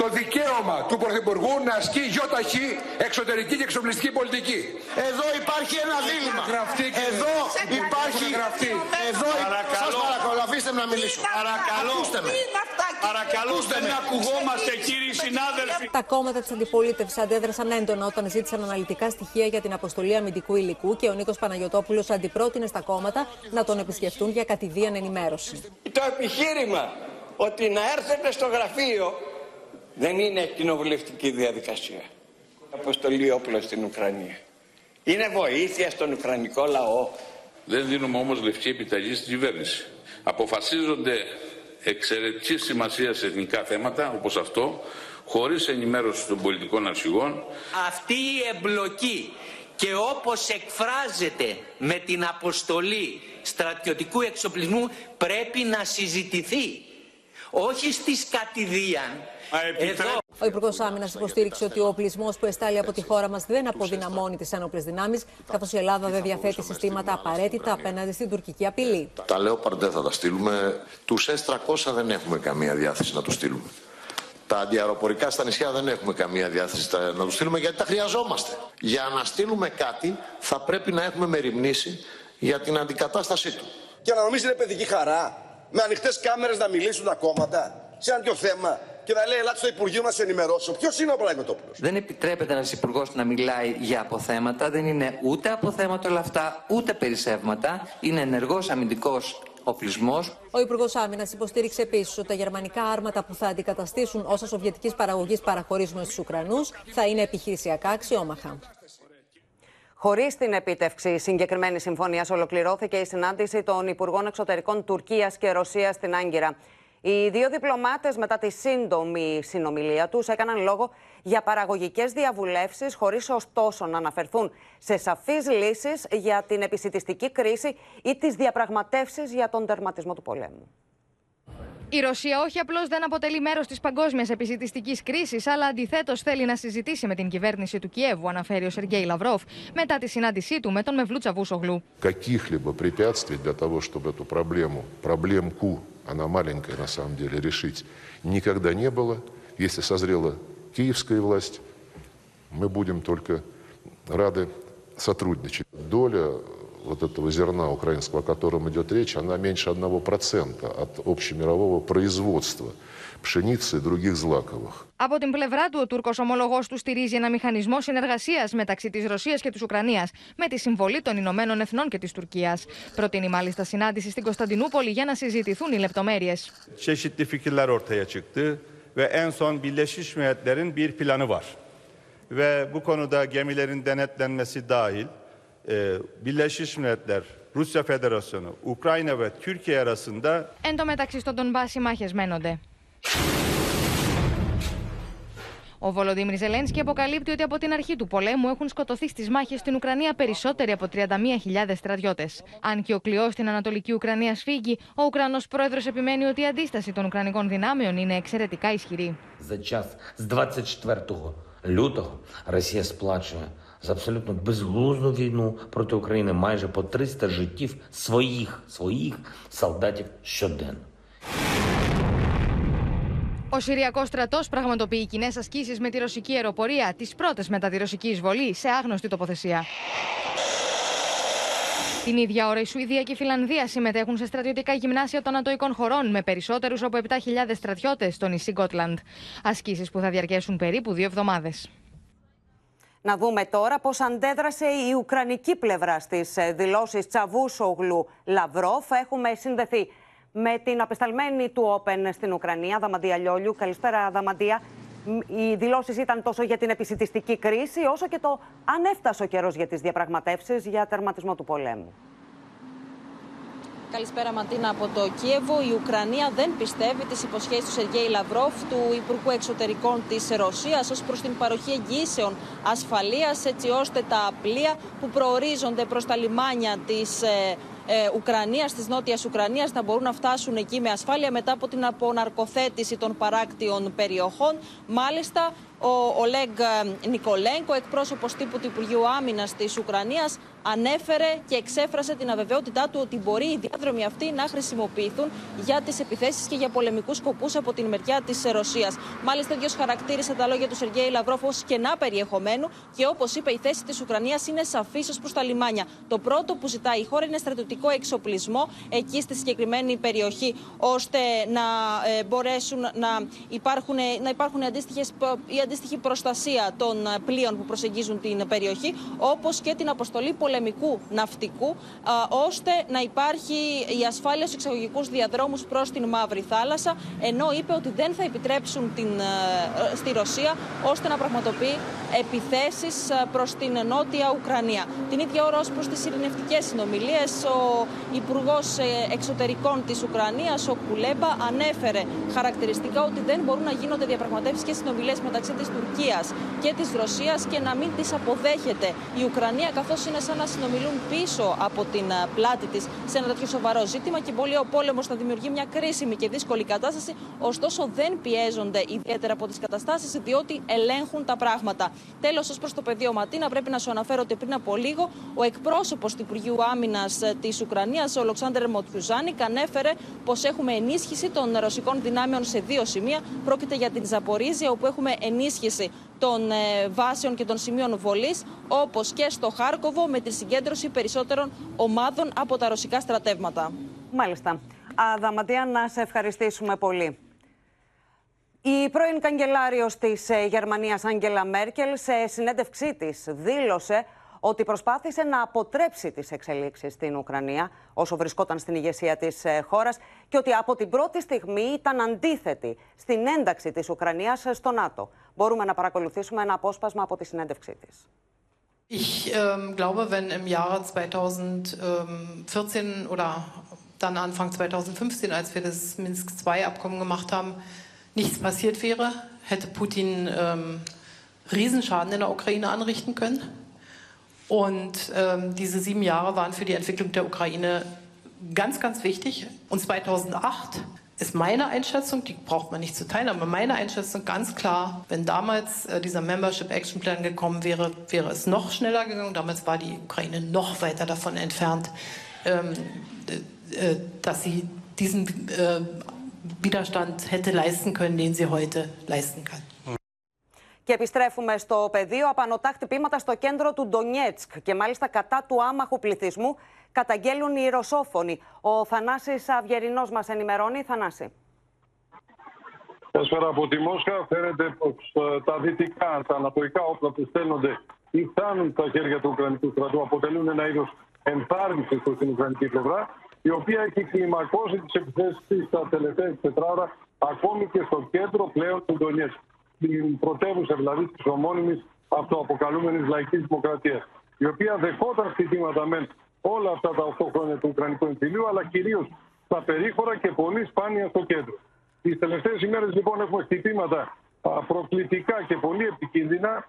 το δικαίωμα του Πρωθυπουργού να ασκεί γιοταχή εξωτερική και εξοπλιστική πολιτική. Εδώ υπάρχει ένα δίλημα. Γραφτεί και- Εδώ υπάρχει. Γραφτεί. Εδώ Παρακαλώ. Σας παρακαλώ, αφήστε με να μιλήσω. Παρακαλώ. Ακούστε με. Παρακαλώ, Ακούστε δεν με. ακουγόμαστε κύριοι συνάδελφοι. Τα κόμματα της αντιπολίτευσης αντέδρασαν έντονα όταν ζήτησαν αναλυτικά στοιχεία για την αποστολή αμυντικού υλικού και ο Νίκος Παναγιοτόπουλος αντιπρότεινε στα κόμματα να τον επισκεφτούν για κατηδίαν ενημέρωση. Το επιχείρημα ότι να έρθετε στο γραφείο δεν είναι κοινοβουλευτική διαδικασία. Αποστολή όπλων στην Ουκρανία. Είναι βοήθεια στον Ουκρανικό λαό. Δεν δίνουμε όμως λευκή επιταγή στην κυβέρνηση. Αποφασίζονται εξαιρετική σημασία σε εθνικά θέματα όπως αυτό, χωρίς ενημέρωση των πολιτικών αρχηγών, Αυτή η εμπλοκή και όπως εκφράζεται με την αποστολή στρατιωτικού εξοπλισμού πρέπει να συζητηθεί. Όχι στις κατηδίαν. Εδώ Ο Υπουργός Άμυνας υποστήριξε ότι ο οπλισμός που εστάλει από τη χώρα μας δεν αποδυναμώνει τις ένοπλες δυνάμεις, καθώς η Ελλάδα δεν διαθέτει συστήματα απαραίτητα απέναντι στην τουρκική απειλή. Τα Λέοπαρντ δεν θα τα στείλουμε. Τους S300 δεν έχουμε καμία διάθεση να τους στείλουμε. Τα αντιαεροπορικά στα νησιά δεν έχουμε καμία διάθεση τα- να τους στείλουμε γιατί τα χρειαζόμαστε. Για να στείλουμε κάτι θα πρέπει να έχουμε μεριμνήσει για την αντικατάστασή του. Και να νομίζεις είναι παιδική χαρά. Με ανοιχτές κάμερες να μιλήσουν τα κόμματα σε ένα τέτοιο θέμα και να λέει Ελάτε στο Υπουργείο να σε ενημερώσω. Ποιος είναι ο Παναγιώτοπουλο. Δεν επιτρέπεται ένας υπουργός να μιλάει για αποθέματα. Δεν είναι ούτε αποθέματα όλα αυτά, ούτε περισσεύματα. Είναι ενεργός αμυντικός οπλισμός. Ο Υπουργός Άμυνας υποστήριξε επίσης ότι τα γερμανικά άρματα που θα αντικαταστήσουν όσα σοβιετικής παραγωγής παραχωρίζουμε στους Ουκρανούς θα είναι επιχειρησιακά αξιόμαχα. Χωρίς την επίτευξη συγκεκριμένη συμφωνίας, ολοκληρώθηκε η συνάντηση των Υπουργών Εξωτερικών Τουρκίας και Ρωσίας στην Άγκυρα. Οι δύο διπλωμάτε, μετά τη σύντομη συνομιλία του, έκαναν λόγο για παραγωγικέ διαβουλεύσει, χωρί ωστόσο να αναφερθούν σε σαφεί λύσει για την επισητιστική κρίση ή τι διαπραγματεύσει για τον τερματισμό του πολέμου. Η Ρωσία όχι απλώ δεν αποτελεί μέρο τη παγκόσμια επισητιστική κρίση, αλλά αντιθέτω θέλει να συζητήσει με την κυβέρνηση του Κιέβου, αναφέρει ο Σεργέη Λαυρόφ, μετά τη συνάντησή του με τον Μευλούτσα Βούσογλου. Каких-либо препятствий для того, чтобы эту проблему, проблемку, она маленькая на самом деле, решить, никогда не было. Если созрела киевская власть, мы будем только рады сотрудничать. Доля вот этого зерна украинского, о котором идет речь, она меньше 1% от общемирового производства пшеницы и других злаковых. Από την πλευρά του, ο Τούρκος ομολογός του στηρίζει ένα μηχανισμό συνεργασίας μεταξύ της Ρωσίας και της Ουκρανίας, με τη συμβολή των Ηνωμένων Εθνών και της Τουρκίας. Προτείνει μάλιστα συνάντηση στην Κωνσταντινούπολη για να συζητηθούν οι λεπτομέρειες. Çeşitli fikirler ortaya çıktı ve en son Birleşmiş Milletler'in bir planı var. Ve bu konuda gemilerin denetlenmesi dahil e, Birleşmiş Milletler, Rusya Federasyonu, Ukrayna ve Türkiye arasında Εν τω μεταξύ, στον Ντονμπάς οι μάχε μένονται. Ο Βολοδίμηρ Ζελένσκι αποκαλύπτει ότι από την αρχή του πολέμου έχουν σκοτωθεί στι μάχε στην Ουκρανία περισσότεροι από 31.000 στρατιώτε. Αν και ο κλειό στην Ανατολική Ουκρανία σφίγγει, ο Ουκρανό πρόεδρο επιμένει ότι η αντίσταση των Ουκρανικών δυνάμεων είναι εξαιρετικά ισχυρή. За час з 24 лютого Росія сплачує за абсолютно безглузду війну проти України майже по 300 життів своїх своїх солдатів щоденно. Ο Συριακός στρατός πραγματοποιεί κοινές ασκήσεις με τη ρωσική αεροπορία, τις πρώτες μετά τη ρωσική εισβολή, σε άγνωστη τοποθεσία. Την ίδια ώρα η Σουηδία και η Φιλανδία συμμετέχουν σε στρατιωτικά γυμνάσια των ατοικών χωρών με περισσότερους από 7.000 στρατιώτες στο νησί Γκότλαντ. Ασκήσεις που θα διαρκέσουν περίπου δύο εβδομάδες. Να δούμε τώρα πώς αντέδρασε η Ουκρανική πλευρά στις ε, δηλώσεις Τσαβούσογλου Λαυρόφ. Έχουμε συνδεθεί με την απεσταλμένη του Όπεν στην Ουκρανία, Δαμαντία Λιόλιου. Καλησπέρα, Δαμαντία. Οι δηλώσεις ήταν τόσο για την επισητιστική κρίση, όσο και το αν έφτασε ο καιρός για τις διαπραγματεύσεις για τερματισμό του πολέμου. Καλησπέρα Ματίνα από το Κίεβο. Η Ουκρανία δεν πιστεύει τις υποσχέσεις του Σεργέη Λαυρόφ, του Υπουργού Εξωτερικών της Ρωσίας, ως προς την παροχή εγγύσεων ασφαλείας, έτσι ώστε τα πλοία που προορίζονται προς τα λιμάνια της ε, ε, Ουκρανίας, της Νότιας Ουκρανίας να μπορούν να φτάσουν εκεί με ασφάλεια μετά από την αποναρκοθέτηση των παράκτιων περιοχών. Μάλιστα, ο Ολέγκ Νικολέγκο, εκπρόσωπος τύπου του Υπουργείου Άμυνας της Ουκρανίας, ανέφερε και εξέφρασε την αβεβαιότητά του ότι μπορεί οι διάδρομοι αυτοί να χρησιμοποιηθούν για τις επιθέσεις και για πολεμικούς σκοπούς από την μεριά της Ρωσίας. Μάλιστα, ίδιος χαρακτήρισε τα λόγια του Σεργέη Λαυρόφ ως κενά περιεχομένου και όπως είπε, η θέση της Ουκρανίας είναι σαφής ως προς τα λιμάνια. Το πρώτο που ζητάει η χώρα είναι στρατιωτικό εξοπλισμό εκεί στη συγκεκριμένη περιοχή, ώστε να ε, μπορέσουν να υπάρχουν, να υπάρχουν αντίστοιχες, η αντίστοιχη προστασία των πλοίων που προσεγγίζουν την περιοχή, όπως και την αποστολή πολεμικού ναυτικού, ώστε να υπάρχει η ασφάλεια στους εξαγωγικούς διαδρόμους προς την Μαύρη Θάλασσα, ενώ είπε ότι δεν θα επιτρέψουν την, στη Ρωσία ώστε να πραγματοποιεί επιθέσεις προς την νότια Ουκρανία. Την ίδια ώρα, ως προς τις ειρηνευτικές συνομιλίες, ο Υπουργός ε, Εξωτερικών της Ουκρανίας, ο Κουλέμπα, ανέφερε χαρακτηριστικά ότι δεν μπορούν να γίνονται διαπραγματεύσεις και συνομιλίες μεταξύ της Τουρκίας και της Ρωσίας και να μην τις αποδέχεται η Ουκρανία, καθώς είναι σαν να συνομιλούν πίσω από την ε, πλάτη της σε ένα τέτοιο σοβαρό ζήτημα και πολύ ο πόλεμος θα δημιουργεί μια κρίσιμη και δύσκολη κατάσταση. Ωστόσο, δεν πιέζονται ιδιαίτερα από τις καταστάσεις, διότι ελέγχουν τα πράγματα. Τέλος, ως προς το πεδίο Ματίνα, πρέπει να σου αναφέρω ότι πριν από λίγο ο εκπρόσωπος του Υπουργείου Άμυνας ε, της Ουκρανίας, ο Ολοξάνδρ Μοτιουζάνικ, ανέφερε πως έχουμε ενίσχυση των ρωσικών δυνάμεων σε δύο σημεία. Πρόκειται για την Ζαπορίζια, όπου έχουμε ενίσχυση των ε, βάσεων και των σημείων βολής, όπως και στο Χάρκοβο, με τη συγκέντρωση περισσότερων ομάδων από τα ρωσικά στρατεύματα. Μάλιστα. Αδαματία, να σε ευχαριστήσουμε πολύ. Η πρώην καγκελάριος της ε, Γερμανίας Άγγελα Μέρκελ σε συνέντευξή της δήλωσε ότι προσπάθησε να αποτρέψει τις εξελίξεις στην Ουκρανία όσο βρισκόταν στην ηγεσία της ε, χώρας και ότι από την πρώτη στιγμή ήταν αντίθετη στην ένταξη της Ουκρανίας στο ΝΑΤΟ. Μπορούμε να παρακολουθήσουμε ένα απόσπασμα από τη συνέντευξή της. Ich ähm, glaube, wenn im Jahre 2014 oder dann Anfang 2015, als wir das Minsk-II-Abkommen gemacht haben, nichts passiert wäre, hätte Putin ähm, Riesenschaden in der Ukraine anrichten können. Und ähm, diese sieben Jahre waren für die Entwicklung der Ukraine ganz, ganz wichtig. Und 2008 ist meine Einschätzung, die braucht man nicht zu teilen, aber meine Einschätzung ganz klar, wenn damals äh, dieser Membership Action Plan gekommen wäre, wäre es noch schneller gegangen. Damals war die Ukraine noch weiter davon entfernt, ähm, äh, dass sie diesen äh, Widerstand hätte leisten können, den sie heute leisten kann. Και επιστρέφουμε στο πεδίο. Απανοτά χτυπήματα στο κέντρο του Ντονιέτσκ και μάλιστα κατά του άμαχου πληθυσμού καταγγέλουν οι Ρωσόφωνοι. Ο Θανάσης Αυγερινός μας ενημερώνει. Θανάση. Καλησπέρα από τη Μόσχα. Φαίνεται πως ε, τα δυτικά, τα ανατολικά όπλα που στέλνονται ή φτάνουν στα χέρια του Ουκρανικού στρατού αποτελούν ένα είδος ενθάρρυνσης προς την Ουκρανική πλευρά, η οποία έχει κλιμακώσει τις επιθέσει της τα τελευταία τετράρα, ακόμη και στο κέντρο πλέον του Ντονιέτσκ στην πρωτεύουσα δηλαδή της ομώνυμη αυτοαποκαλούμενης λαϊκής δημοκρατίας, η οποία δεχόταν χτυπήματα με όλα αυτά τα 8 χρόνια του Ουκρανικού εμφυλίου, αλλά κυρίως στα περίχωρα και πολύ σπάνια στο κέντρο. Τις τελευταίες ημέρες λοιπόν έχουμε χτυπήματα προκλητικά και πολύ επικίνδυνα.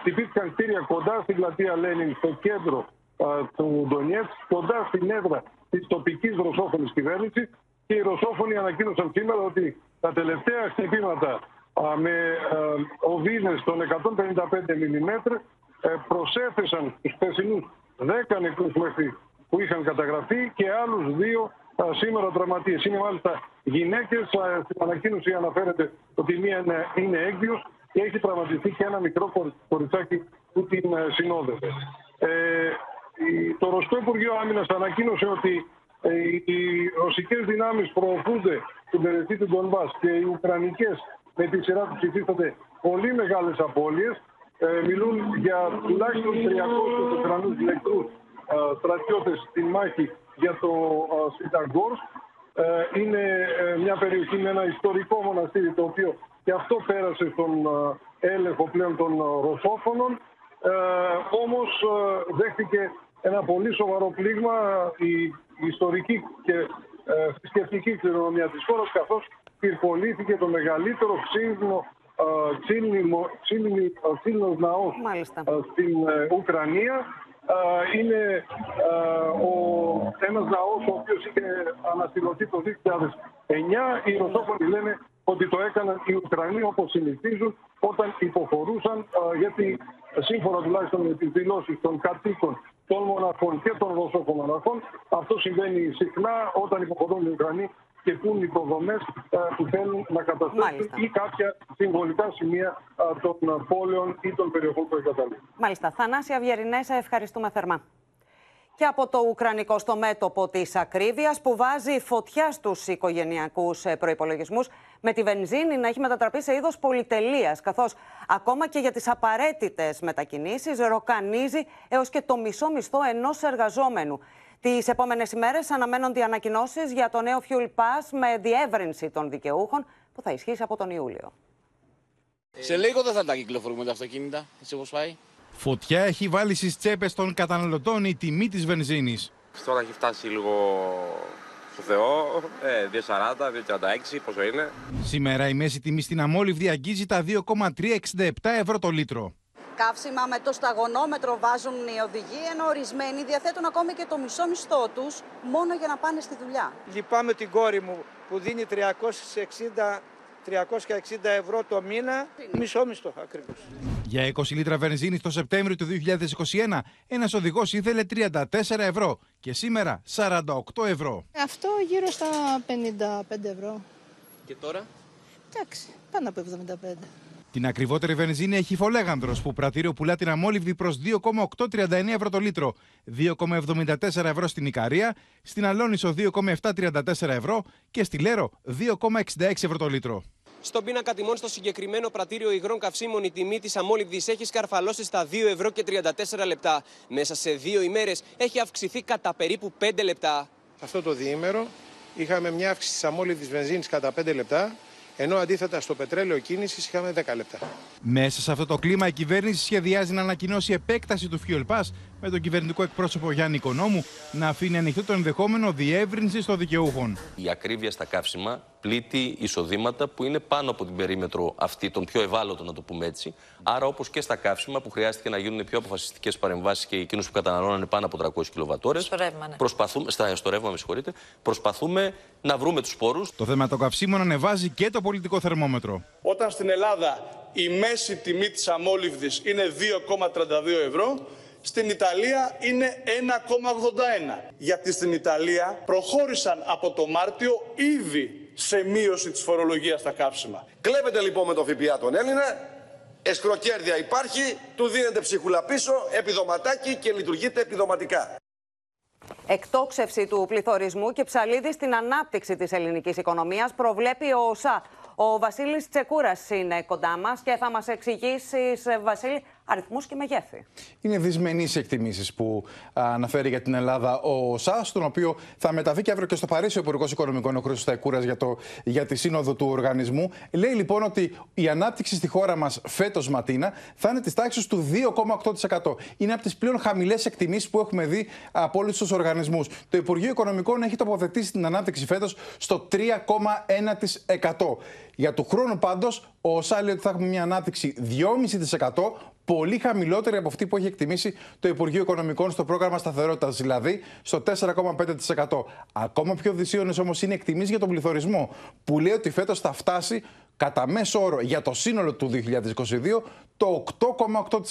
Χτυπήθηκαν κτίρια κοντά στην πλατεία Λένιν, στο κέντρο του Ντονιέτ, κοντά στην έδρα της τοπικής ρωσόφωνης κυβέρνησης. Και οι ρωσόφωνοι ανακοίνωσαν σήμερα ότι τα τελευταία χτυπήματα με οβίδες των 155 mm προσέθεσαν στους περσινούς 10 νεκρούς μέχρι που είχαν καταγραφεί και άλλους δύο σήμερα τραυματίες. Είναι μάλιστα γυναίκες, στην ανακοίνωση αναφέρεται ότι μία είναι έγκυος και έχει τραυματιστεί και ένα μικρό κοριτσάκι που την συνόδευε. Ε, το Ρωστό Υπουργείο Άμυνας ανακοίνωσε ότι ε, οι ρωσικές δυνάμεις προωθούνται στην περιοχή του Ντονμπάς και οι ουκρανικές με τη σειρά τους υφίστανται πολύ μεγάλες απώλειες. Ε, μιλούν για τουλάχιστον 300 Ουκρανούς νεκρού ε, στρατιώτες στην μάχη για το ε, Ε, είναι ε, μια περιοχή με ένα ιστορικό μοναστήρι το οποίο και αυτό πέρασε στον ε, έλεγχο πλέον των ρωσόφωνων. Ε, όμως δέχτηκε ένα πολύ σοβαρό πλήγμα η, η ιστορική και ε, θρησκευτική κληρονομιά της χώρας καθώς πυρπολήθηκε το μεγαλύτερο ξύλινο ξύλινος ναός στην Ουκρανία. Είναι ο, ένας ναός ο οποίος είχε αναστηλωθεί το 2009. Οι Ρωσόφωνοι λένε ότι το έκαναν οι Ουκρανοί όπως συνηθίζουν όταν υποχωρούσαν γιατί σύμφωνα τουλάχιστον με τις δηλώσεις των κατοίκων των μοναχών και των Ρωσόφων μοναχών αυτό συμβαίνει συχνά όταν υποχωρούν οι Ουκρανοί και πούν υποδομές που θέλουν να καταστρέψουν ή κάποια συμβολικά σημεία των πόλεων ή των περιοχών που εγκαταλείπουν. Μάλιστα. Θανάση Αυγερινέ, ευχαριστούμε θερμά. Και από το Ουκρανικό στο μέτωπο της ακρίβειας που βάζει φωτιά στους οικογενειακούς ε, προπολογισμού, με τη βενζίνη να έχει μετατραπεί σε είδος πολυτελείας, καθώς ακόμα και για τις απαραίτητες μετακινήσεις ροκανίζει έως και το μισό μισθό ενός εργαζόμενου. Τις επόμενες ημέρες αναμένονται οι ανακοινώσεις για το νέο Fuel Pass με διεύρυνση των δικαιούχων που θα ισχύσει από τον Ιούλιο. Σε λίγο δεν θα τα κυκλοφορούμε τα αυτοκίνητα, έτσι όπως πάει. Φωτιά έχει βάλει στις τσέπες των καταναλωτών η τιμή της βενζίνης. Τώρα έχει φτάσει λίγο στο Θεό, ε, 2,40, 2,36, πόσο είναι. Σήμερα η μέση τιμή στην αμόλυβδη αγγίζει τα 2,367 ευρώ το λίτρο καύσιμα με το σταγονόμετρο βάζουν οι οδηγοί, ενώ ορισμένοι διαθέτουν ακόμη και το μισό μισθό τους μόνο για να πάνε στη δουλειά. Λυπάμαι την κόρη μου που δίνει 360 360 ευρώ το μήνα, μισό μισθό ακριβώς. Για 20 λίτρα βενζίνη το Σεπτέμβριο του 2021, ένα οδηγός ήθελε 34 ευρώ και σήμερα 48 ευρώ. Αυτό γύρω στα 55 ευρώ. Και τώρα; Εντάξει, πάνω από 75. Την ακριβότερη βενζίνη έχει Φολέγανδρος, που πρατήριο πουλά την αμόλυβδη προς 2,839 ευρώ το λίτρο, 2,74 ευρώ στην Ικαρία, στην Αλόνισο 2,734 ευρώ και στη Λέρο 2,66 ευρώ το λίτρο. Στον πίνακα τιμών στο συγκεκριμένο πρατήριο υγρών καυσίμων η τιμή της αμόλυβδης έχει σκαρφαλώσει στα 2 ευρώ και 34 λεπτά. Μέσα σε δύο ημέρες έχει αυξηθεί κατά περίπου 5 λεπτά. Αυτό το διήμερο είχαμε μια αύξηση της αμόλυβδης βενζίνης κατά 5 λεπτά ενώ αντίθετα στο πετρέλαιο κίνησης είχαμε 10 λεπτά. Μέσα σε αυτό το κλίμα, η κυβέρνηση σχεδιάζει να ανακοινώσει επέκταση του Fuel Pass με τον κυβερνητικό εκπρόσωπο Γιάννη Οικονόμου να αφήνει ανοιχτό το ενδεχόμενο διεύρυνσης των δικαιούχων. Η ακρίβεια στα καύσιμα πλήττει εισοδήματα που είναι πάνω από την περίμετρο αυτή, των πιο ευάλωτων, να το πούμε έτσι. Άρα, όπως και στα καύσιμα που χρειάστηκε να γίνουν πιο αποφασιστικές παρεμβάσεις και εκείνους που καταναλώνανε πάνω από 300 κιλοβατόρες. Στο ρεύμα, ναι. Προσπαθούμε, στα, στο ρεύμα, με συγχωρείτε. Προσπαθούμε να βρούμε τους πόρου. Το θέμα των καυσίμων ανεβάζει και το πολιτικό θερμόμετρο. Όταν στην Ελλάδα η μέση τιμή της αμόλυβδης είναι 2,32 ευρώ, στην Ιταλία είναι 1,81. Γιατί στην Ιταλία προχώρησαν από το Μάρτιο ήδη σε μείωση της φορολογίας στα καύσιμα. Κλέβετε λοιπόν με το ΦΠΑ τον Έλληνα, εσκροκέρδια υπάρχει, του δίνετε ψίχουλα πίσω, επιδοματάκι και λειτουργείτε επιδοματικά. Εκτόξευση του πληθωρισμού και ψαλίδι στην ανάπτυξη της ελληνικής οικονομίας προβλέπει ο ΟΣΑ. Ο Βασίλης Τσεκούρας είναι κοντά μας και θα μας εξηγήσει, Βασίλη, αριθμούς και μεγέθη. Είναι δυσμενείς εκτιμήσεις που αναφέρει για την Ελλάδα ο ΟΣΑ, στον οποίο θα μεταβεί και αύριο και στο Παρίσι ο Υπουργός Οικονομικών ο Χρήστος Τσεκούρας για, το, για τη σύνοδο του οργανισμού. Λέει λοιπόν ότι η ανάπτυξη στη χώρα μας φέτος Ματίνα θα είναι της τάξης του 2,8%. Είναι από τις πλέον χαμηλές εκτιμήσεις που έχουμε δει από όλους τους οργανισμούς. Το Υπουργείο Οικονομικών έχει τοποθετήσει την ανάπτυξη φέτος στο 3,1%. Για του χρόνου πάντως, ο ΩΣΑ λέει ότι θα έχουμε μια ανάπτυξη 2,5%, πολύ χαμηλότερη από αυτή που έχει εκτιμήσει το Υπουργείο Οικονομικών στο πρόγραμμα σταθερότητας, δηλαδή στο 4,5%. Ακόμα πιο δυσίωνες όμως είναι εκτιμήσεις για τον πληθωρισμό, που λέει ότι φέτος θα φτάσει κατά μέσο όρο για το σύνολο του 2022 το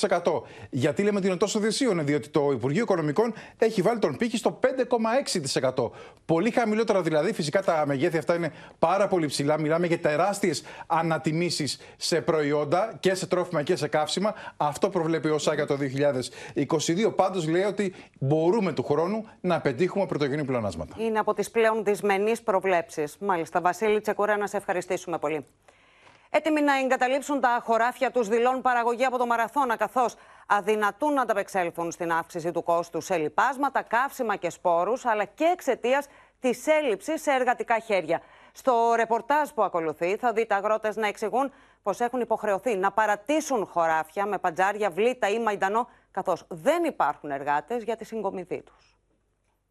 8,8%. Γιατί λέμε ότι είναι τόσο δυσίωνε, διότι το Υπουργείο Οικονομικών έχει βάλει τον πύχη στο 5,6%. Πολύ χαμηλότερα δηλαδή, φυσικά τα μεγέθη αυτά είναι πάρα πολύ ψηλά. Μιλάμε για τεράστιες ανατιμήσεις σε προϊόντα και σε τρόφιμα και σε καύσιμα. Αυτό προβλέπει ο ΣΑ το 2022. Πάντως λέει ότι μπορούμε του χρόνου να πετύχουμε πρωτογενή πλεονάσματα. Είναι από τις πλέον δυσμενείς προβλέψεις. Μάλιστα, Βασίλη Τσεκούρα, να σε ευχαριστήσουμε πολύ. Έτοιμοι να εγκαταλείψουν τα χωράφια τους, δηλώνουν παραγωγή από το Μαραθώνα, καθώς αδυνατούν να ανταπεξέλθουν στην αύξηση του κόστου σε λοιπάσματα, καύσιμα και σπόρους, αλλά και εξαιτίας της έλλειψης σε εργατικά χέρια. Στο ρεπορτάζ που ακολουθεί, θα δείτε αγρότες να εξηγούν πως έχουν υποχρεωθεί να παρατήσουν χωράφια με παντζάρια, βλήτα ή μαϊντανό, καθώς δεν υπάρχουν εργάτες για τη συγκομιδή τους.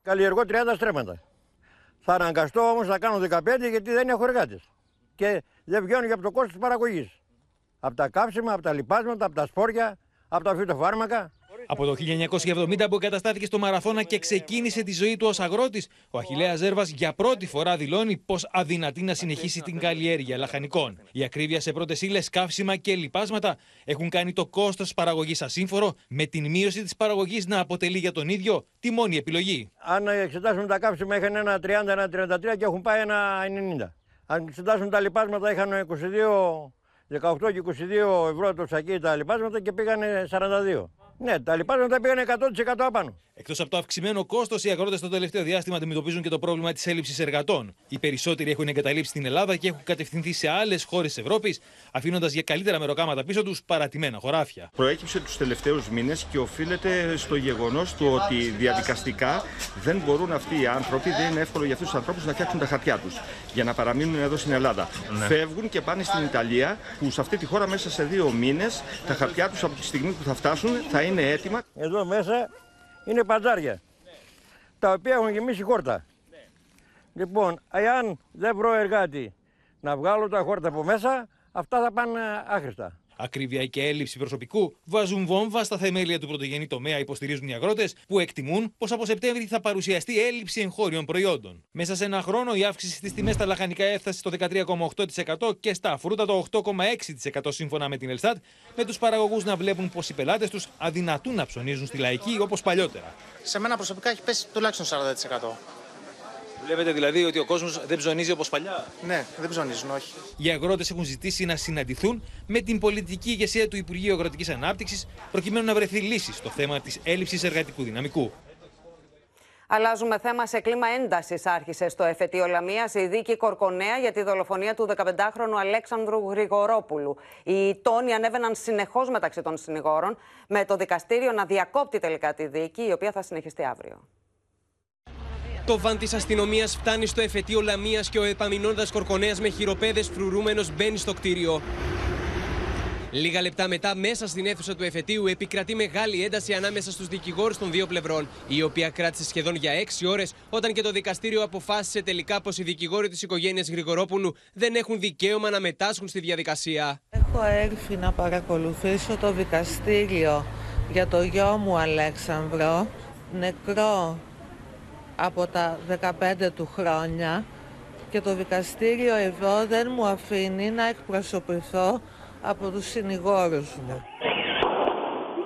Καλλιεργώ 30 στρέμματα. Θα αναγκαστώ όμως να κάνω 15 γιατί δεν έχω εργάτες. Και δεν βγαίνουν για το κόστος της παραγωγής. Από τα κάψιμα, από τα λιπάσματα, από τα σπόρια, από τα φυτοφάρμακα. Από το 1970 που εγκαταστάθηκε στο Μαραθώνα και ξεκίνησε τη ζωή του ως αγρότης, ο Αχηλέα Ζέρβας για πρώτη φορά δηλώνει πως αδυνατεί να συνεχίσει την καλλιέργεια λαχανικών. Η ακρίβεια σε πρώτες ύλες, καύσιμα και λοιπάσματα έχουν κάνει το κόστος παραγωγής ασύμφορο, με την μείωση της παραγωγής να αποτελεί για τον ίδιο τη μόνη επιλογή. Αν εξετάσουμε τα καύσιμα, είχαν ένα 30, ένα 33 και έχουν πάει ένα 90. Αν εξετάσουμε τα λοιπάσματα, είχαν 22, 18 και 22 ευρώ το σακί τα λοιπάσματα και πήγανε 42. Ναι, τα λοιπάσματα πήγανε 100% απάνω. Εκτός από το αυξημένο κόστος, οι αγρότες το τελευταίο διάστημα αντιμετωπίζουν και το πρόβλημα της έλλειψης εργατών. Οι περισσότεροι έχουν εγκαταλείψει την Ελλάδα και έχουν κατευθυνθεί σε άλλες χώρες της Ευρώπης, αφήνοντας για καλύτερα μεροκάματα πίσω τους παρατημένα χωράφια. Προέκυψε τους τελευταίους μήνες και οφείλεται στο γεγονός του ότι διαδικαστικά δεν μπορούν αυτοί οι άνθρωποι, δεν είναι εύκολο για αυτούς τους ανθρώπους να φτιάξουν τα χαρτιά τους για να παραμείνουν εδώ στην Ελλάδα. Ναι. Φεύγουν και πάνε στην Ιταλία, που σε αυτή τη χώρα μέσα σε δύο μήνες τα χαρτιά τους από τη στιγμή που θα φτάσουν θα είναι έτοιμα. Εδώ μέσα είναι παντζάρια, τα οποία έχουν γεμίσει χόρτα. Λοιπόν, εάν δεν βρω εργάτη να βγάλω τα χόρτα από μέσα, αυτά θα πάνε άχρηστα. Ακρίβεια και έλλειψη προσωπικού βάζουν βόμβα στα θεμέλια του πρωτογενή τομέα, υποστηρίζουν οι αγρότες, που εκτιμούν πως από Σεπτέμβρη θα παρουσιαστεί έλλειψη εγχώριων προϊόντων. Μέσα σε ένα χρόνο η αύξηση στις τιμές στα λαχανικά έφτασε στο 13,8% και στα φρούτα το 8,6% σύμφωνα με την Ελστάτ, με τους παραγωγούς να βλέπουν πως οι πελάτες τους αδυνατούν να ψωνίζουν στη λαϊκή όπως παλιότερα. Σε μένα προσωπικά έχει πέσει τουλάχιστον 40%. Βλέπετε δηλαδή ότι ο κόσμος δεν ψωνίζει όπως παλιά. Ναι, δεν ψωνίζουν, όχι. Οι αγρότες έχουν ζητήσει να συναντηθούν με την πολιτική ηγεσία του Υπουργείου Αγροτικής Ανάπτυξης προκειμένου να βρεθεί λύση στο θέμα της έλλειψης εργατικού δυναμικού. Αλλάζουμε θέμα σε κλίμα έντασης. Άρχισε στο εφετείο Λαμίας η δίκη Κορκονέα για τη δολοφονία του 15χρονου Αλέξανδρου Γρηγορόπουλου. Οι τόνοι ανέβαιναν συνεχώς μεταξύ των συνηγόρων, με το δικαστήριο να διακόπτει τελικά τη δίκη, η οποία θα συνεχιστεί αύριο. Το βαν της αστυνομίας φτάνει στο εφετείο Λαμίας και ο επαμεινώντας Κορκονέας με χειροπέδες φρουρούμενος μπαίνει στο κτίριο. Λίγα λεπτά μετά, μέσα στην αίθουσα του εφετείου, επικρατεί μεγάλη ένταση ανάμεσα στους δικηγόρους των δύο πλευρών, η οποία κράτησε σχεδόν για έξι ώρες, όταν και το δικαστήριο αποφάσισε τελικά πως οι δικηγόροι της οικογένειας Γρηγορόπουλου δεν έχουν δικαίωμα να μετάσχουν στη διαδικασία. Έχω έρθει να παρακολουθήσω το δικαστήριο για το γιο μου Αλέξανδρο, νεκρό από τα 15 του χρόνια και το δικαστήριο εδώ δεν μου αφήνει να εκπροσωπηθώ από τους συνηγόρους μου.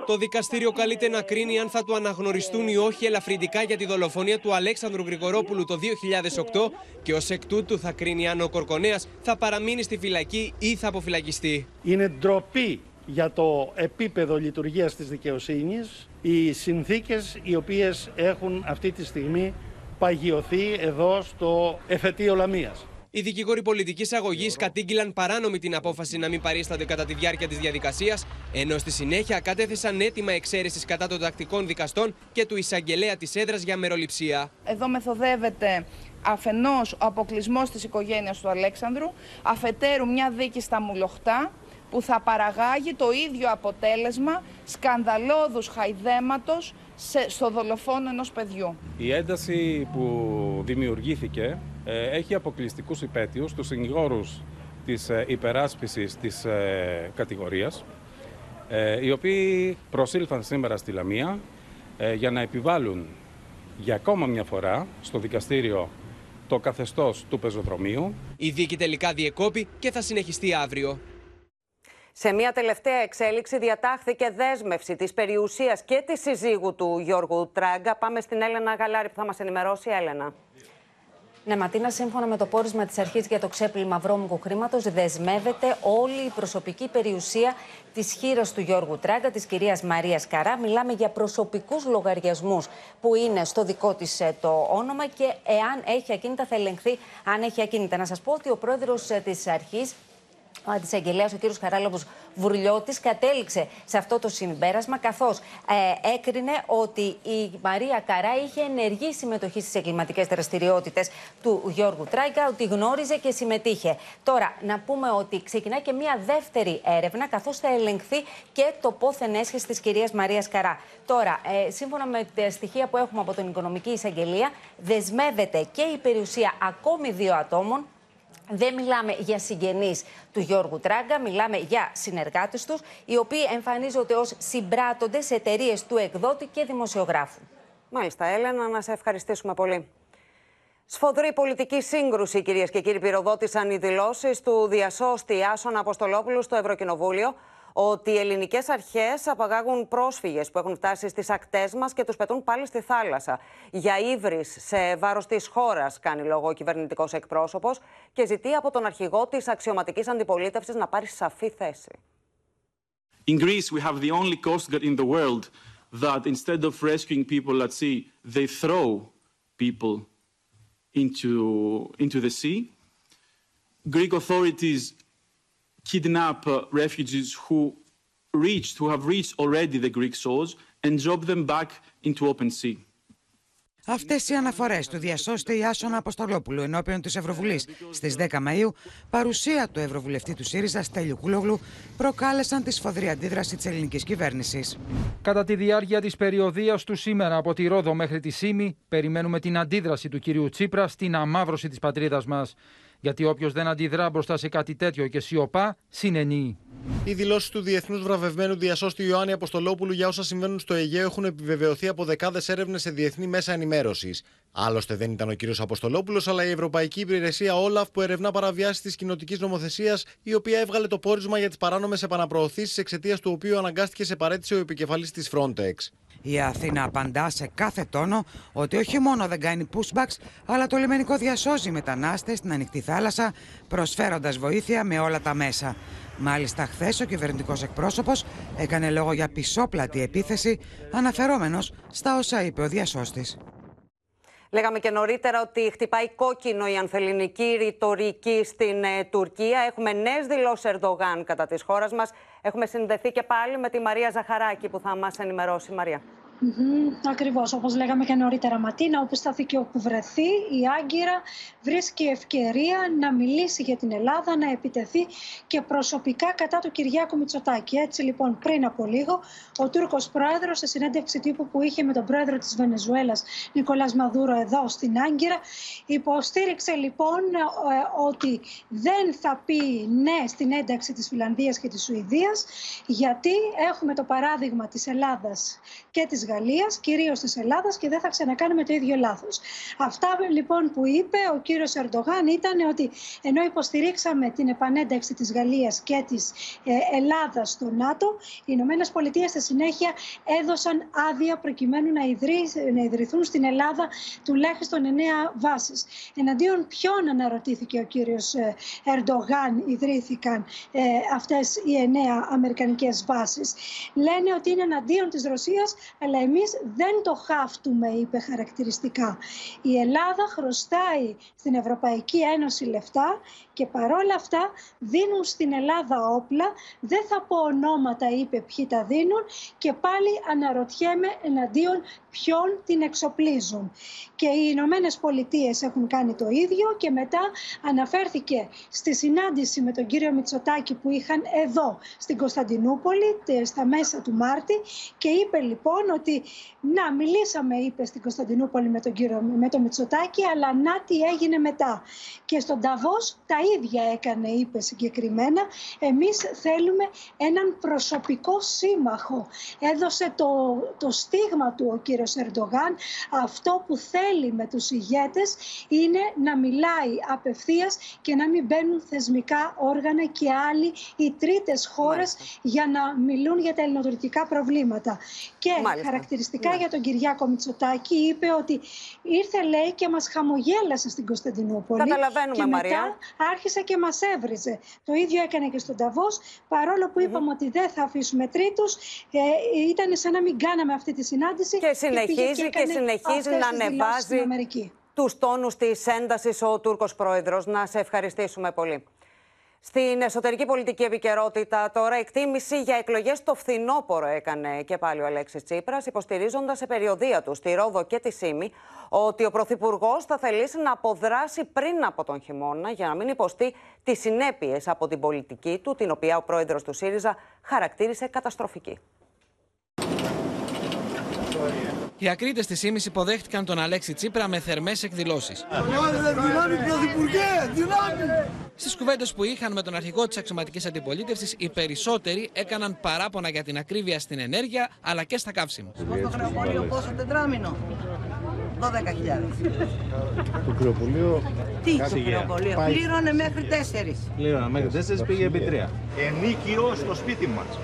Το δικαστήριο καλείται να κρίνει αν θα του αναγνωριστούν ή όχι ελαφρυντικά για τη δολοφονία του Αλέξανδρου Γρηγορόπουλου το 2008 και ως εκ τούτου θα κρίνει αν ο Κορκονέας θα παραμείνει στη φυλακή ή θα αποφυλακιστεί. Είναι ντροπή για το επίπεδο λειτουργίας της δικαιοσύνης οι συνθήκες οι οποίες έχουν αυτή τη στιγμή παγιωθεί εδώ στο εφετείο Λαμίας. Οι δικηγόροι πολιτικής αγωγής κατήγγειλαν παράνομη την απόφαση να μην παρίστανται κατά τη διάρκεια της διαδικασίας, ενώ στη συνέχεια κατέθεσαν έτοιμα εξαίρεσης κατά των τακτικών δικαστών και του εισαγγελέα της έδρας για μεροληψία. Εδώ μεθοδεύεται αφενός ο αποκλεισμός της οικογένειας του Αλέξανδρου, αφετέρου μια δίκη στα Μουλοχτά, που θα παραγάγει το ίδιο αποτέλεσμα σκανδαλώδους χαϊδέματος στο δολοφόνο ενός παιδιού. Η ένταση που δημιουργήθηκε ε, έχει αποκλειστικούς υπέτειους τους συνηγόρους της ε, υπεράσπισης της ε, κατηγορίας οι οποίοι προσήλθαν σήμερα στη Λαμία για να επιβάλλουν για ακόμα μια φορά στο δικαστήριο το καθεστώς του πεζοδρομίου. Η δίκη τελικά διεκόπη και θα συνεχιστεί αύριο. Σε μια τελευταία εξέλιξη διατάχθηκε δέσμευση της περιουσίας και της συζύγου του Γιώργου Τράγκα. Πάμε στην Έλενα Γαλάρη που θα μας ενημερώσει. Έλενα. Ναι, Ματίνα, σύμφωνα με το πόρισμα της Αρχής για το ξέπλυμα βρώμικου χρήματος, δεσμεύεται όλη η προσωπική περιουσία της χείρας του Γιώργου Τράγκα, της κυρίας Μαρίας Καρά. Μιλάμε για προσωπικούς λογαριασμούς που είναι στο δικό της ε, το όνομα και εάν έχει ακίνητα, θα ελεγχθεί αν έχει ακίνητα. Να σας πω ότι ο πρόεδρος ε, της Αρχής, ο αντισαγγελέα, ο κ. Χαράλαμπος Βουρλιώτης, κατέληξε σε αυτό το συμπέρασμα, καθώς ε, έκρινε ότι η Μαρία Καρά είχε ενεργή συμμετοχή στις εγκληματικές δραστηριότητες του Γιώργου Τράικα, ότι γνώριζε και συμμετείχε. Τώρα, να πούμε ότι ξεκινά και μία δεύτερη έρευνα, καθώς θα ελεγχθεί και το πόθεν έσχεση της κυρίας Μαρίας Καρά. Τώρα, ε, σύμφωνα με τα στοιχεία που έχουμε από την Οικονομική Εισαγγελία, δεσμεύεται και η περιουσία ακόμη δύο ατόμων δεν μιλάμε για συγγενείς του Γιώργου Τράγκα, μιλάμε για συνεργάτες τους, οι οποίοι εμφανίζονται ως συμπράττοντες σε εταιρείες του εκδότη και δημοσιογράφου. Μάλιστα, Έλενα, να σε ευχαριστήσουμε πολύ. Σφοδρή πολιτική σύγκρουση, κυρίες και κύριοι, πυροδότησαν οι δηλώσεις του διασώστη Άσον Αποστολόπουλου στο Ευρωκοινοβούλιο ότι οι ελληνικές αρχές απαγάγουν πρόσφυγες που έχουν φτάσει στις ακτές μας και τους πετούν πάλι στη θάλασσα. Για ύβρις σε βάρος της χώρας κάνει λόγο ο κυβερνητικός εκπρόσωπος και ζητεί από τον αρχηγό της αξιωματικής αντιπολίτευσης να πάρει σαφή θέση. In Greece, we have the only coast guard in the world that instead of rescuing people at sea, they throw people into, into the sea. Greek authorities kidnap uh, refugees who reached, who have reached already the Greek shores and drop them back into open sea. Αυτές οι αναφορές του διασώστη Ιάσονα Αποστολόπουλου ενώπιον της Ευρωβουλής στις 10 Μαου, παρουσία του Ευρωβουλευτή του ΣΥΡΙΖΑ Στέλιου Κούλογλου, προκάλεσαν τη σφοδρή αντίδραση της ελληνικής κυβέρνησης. Κατά τη διάρκεια της περιοδίας του σήμερα από τη Ρόδο μέχρι τη Σίμη, περιμένουμε την αντίδραση του κυρίου Τσίπρα στην αμάβρωση της πατρίδας μας. Γιατί όποιος δεν αντιδρά μπροστά σε κάτι τέτοιο και σιωπά, συνενεί. Οι δηλώσεις του διεθνούς βραβευμένου διασώστη Ιωάννη Αποστολόπουλου για όσα συμβαίνουν στο Αιγαίο έχουν επιβεβαιωθεί από δεκάδες έρευνες σε διεθνή μέσα ενημέρωσης. Άλλωστε δεν ήταν ο κύριος Αποστολόπουλος, αλλά η Ευρωπαϊκή Υπηρεσία Όλαφ που ερευνά παραβιάσεις της κοινοτικής νομοθεσίας, η οποία έβγαλε το πόρισμα για τις παράνομες επαναπροωθήσεις εξαιτίας του οποίου αναγκάστηκε σε παρέτηση ο επικεφαλής της Frontex. Η Αθήνα απαντά σε κάθε τόνο ότι όχι μόνο δεν κάνει pushbacks, αλλά το λιμενικό διασώζει μετανάστες στην ανοιχτή θάλασσα, προσφέροντας βοήθεια με όλα τα μέσα. Μάλιστα, χθες ο κυβερνητικός εκπρόσωπος έκανε λόγο για πισόπλατη επίθεση, αναφερόμενος στα όσα είπε ο διασώστης. Λέγαμε και νωρίτερα ότι χτυπάει κόκκινο η ανθεληνική ρητορική στην ε, Τουρκία. Έχουμε νέες δηλώσεις Ερντογάν κατά της χώρας μας. Έχουμε συνδεθεί και πάλι με τη Μαρία Ζαχαράκη που θα μας ενημερώσει. Μαρία. Mm-hmm, Ακριβώς. Όπως λέγαμε και νωρίτερα, Ματίνα, όπου σταθεί και όπου βρεθεί, η Άγκυρα βρίσκει ευκαιρία να μιλήσει για την Ελλάδα, να επιτεθεί και προσωπικά κατά του Κυριάκου Μητσοτάκη. Έτσι, λοιπόν, πριν από λίγο, ο Τούρκος πρόεδρος, σε συνέντευξη τύπου που είχε με τον πρόεδρο της Βενεζουέλας, Νικολάς Μαδούρο, εδώ στην Άγκυρα, υποστήριξε λοιπόν ε, ότι δεν θα πει ναι στην ένταξη της Φιλανδίας και της Σουηδίας, γιατί έχουμε το παράδειγμα της Ελλάδας και της Γαλλίας, κυρίως της Ελλάδας, και δεν θα ξανακάνουμε το ίδιο λάθος. Αυτά λοιπόν που είπε ο κύριος Ερντογάν ήταν ότι ενώ υποστηρίξαμε την επανένταξη της Γαλλίας και της ε, Ελλάδας στο ΝΑΤΟ, οι Ηνωμένες Πολιτείες στη συνέχεια έδωσαν άδεια προκειμένου να, να ιδρυθούν στην Ελλάδα τουλάχιστον εννέα βάσεις. Εναντίον ποιον αναρωτήθηκε ο κύριος ε, Ερντογάν ιδρύθηκαν ε, αυτές οι εννέα αμερικανικές βάσεις. Λένε ότι είναι εναντίον της Ρωσίας, αλλά εμείς δεν το χάφτουμε, είπε χαρακτηριστικά. Η Ελλάδα χρωστάει στην Ευρωπαϊκή Ένωση λεφτά και παρόλα αυτά δίνουν στην Ελλάδα όπλα. Δεν θα πω ονόματα, είπε ποιοι τα δίνουν και πάλι αναρωτιέμαι εναντίον ποιον την εξοπλίζουν. Και οι Ηνωμένες Πολιτείες έχουν κάνει το ίδιο και μετά αναφέρθηκε στη συνάντηση με τον κύριο Μητσοτάκη που είχαν εδώ στην Κωνσταντινούπολη στα μέσα του Μάρτη και είπε λοιπόν ότι να μιλήσαμε είπε στην Κωνσταντινούπολη με τον κύριο με τον Μητσοτάκη αλλά να τι έγινε μετά. Και στον Ταβός τα ίδια έκανε είπε συγκεκριμένα εμείς θέλουμε έναν προσωπικό σύμμαχο. Έδωσε το, το στίγμα του ο κύριος κύριος Ερντογάν αυτό που θέλει με τους ηγέτες είναι να μιλάει απευθείας και να μην μπαίνουν θεσμικά όργανα και άλλοι οι τρίτες χώρες για να μιλούν για τα ελληνοτουρκικά προβλήματα. Και χαρακτηριστικά ναι. για τον Κυριάκο Μητσοτάκη είπε ότι ήρθε λέει και μας χαμογέλασε στην Κωνσταντινούπολη Καταλαβαίνουμε, και Μαρία. μετά άρχισε και μας έβριζε. Το ίδιο έκανε και στον Ταβός παρόλο που είπαμε ότι δεν θα αφήσουμε τρίτους ε, ήταν σαν να μην κάναμε αυτή τη συνάντηση συνεχίζει και, συνεχίζει να ανεβάζει τους τόνους της έντασης ο Τούρκος Πρόεδρος. Να σε ευχαριστήσουμε πολύ. Στην εσωτερική πολιτική επικαιρότητα, τώρα εκτίμηση για εκλογές το φθινόπωρο έκανε και πάλι ο Αλέξης Τσίπρας, υποστηρίζοντας σε περιοδία του στη Ρόδο και τη Σύμη ότι ο Πρωθυπουργός θα θελήσει να αποδράσει πριν από τον χειμώνα για να μην υποστεί τις συνέπειες από την πολιτική του, την οποία ο πρόεδρος του ΣΥΡΙΖΑ χαρακτήρισε καταστροφική. Οι ακρίτες της ΣΥΜΗ υποδέχτηκαν τον Αλέξη Τσίπρα με θερμές εκδηλώσεις. Στις κουβέντες που είχαν με τον αρχηγό της αξιωματικής αντιπολίτευσης, οι περισσότεροι έκαναν παράπονα για την ακρίβεια στην ενέργεια αλλά και στα καύσιμα. Στο χρεοπολείο πόσο τετράμινο; 12.000. Το κρεοπολείο. Τι το κρεοπολείο. Πλήρωνε μέχρι 4. Πλήρωνε μέχρι 4, πήγε επί 3. Ενίκιο στο σπίτι μας.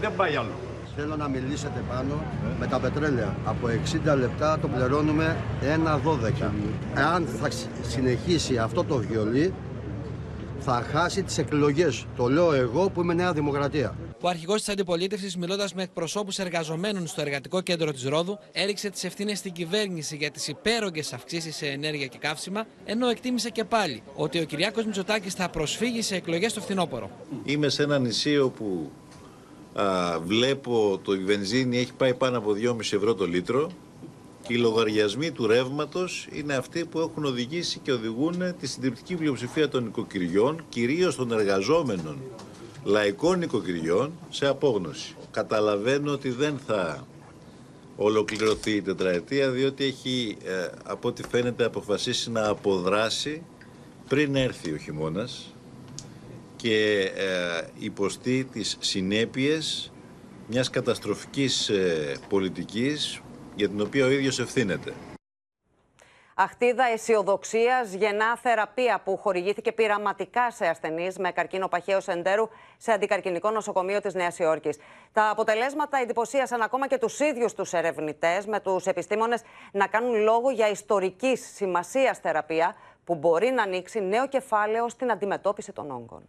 Δεν πάει άλλο. Θέλω να μιλήσετε πάνω με τα πετρέλαια. Από 60 λεπτά το πληρώνουμε 1,12. Εάν θα συνεχίσει αυτό το βιολί, θα χάσει τις εκλογές. Το λέω εγώ που είμαι Νέα Δημοκρατία. Ο αρχηγός της αντιπολίτευσης, μιλώντας με εκπροσώπους εργαζομένων στο εργατικό κέντρο της Ρόδου, έριξε τις ευθύνες στην κυβέρνηση για τις υπέρογγες αυξήσεις σε ενέργεια και καύσιμα, ενώ εκτίμησε και πάλι ότι ο Κυριάκος Μητσοτάκης θα προσφύγει σε εκλογές στο φθινόπωρο. Είμαι σε ένα νησί όπου Α, βλέπω το η βενζίνη έχει πάει πάνω από 2,5 ευρώ το λίτρο και οι λογαριασμοί του ρεύματος είναι αυτοί που έχουν οδηγήσει και οδηγούν τη συντριπτική πλειοψηφία των νοικοκυριών, κυρίως των εργαζόμενων λαϊκών νοικοκυριών, σε απόγνωση. Καταλαβαίνω ότι δεν θα ολοκληρωθεί η τετραετία, διότι έχει, ε, από ό,τι φαίνεται, αποφασίσει να αποδράσει πριν έρθει ο χειμώνας και ε, υποστεί τις συνέπειες μιας καταστροφικής ε, πολιτικής για την οποία ο ίδιος ευθύνεται. Αχτίδα αισιοδοξίας γεννά θεραπεία που χορηγήθηκε πειραματικά σε ασθενείς με καρκίνο παχαίου εντέρου σε αντικαρκυνικό νοσοκομείο της Νέας Υόρκης. Τα αποτελέσματα εντυπωσίασαν ακόμα και τους ίδιους τους ερευνητές, με τους επιστήμονες να κάνουν λόγο για ιστορικής σημασίας θεραπεία που μπορεί να ανοίξει νέο κεφάλαιο στην αντιμετώπιση των όγκων.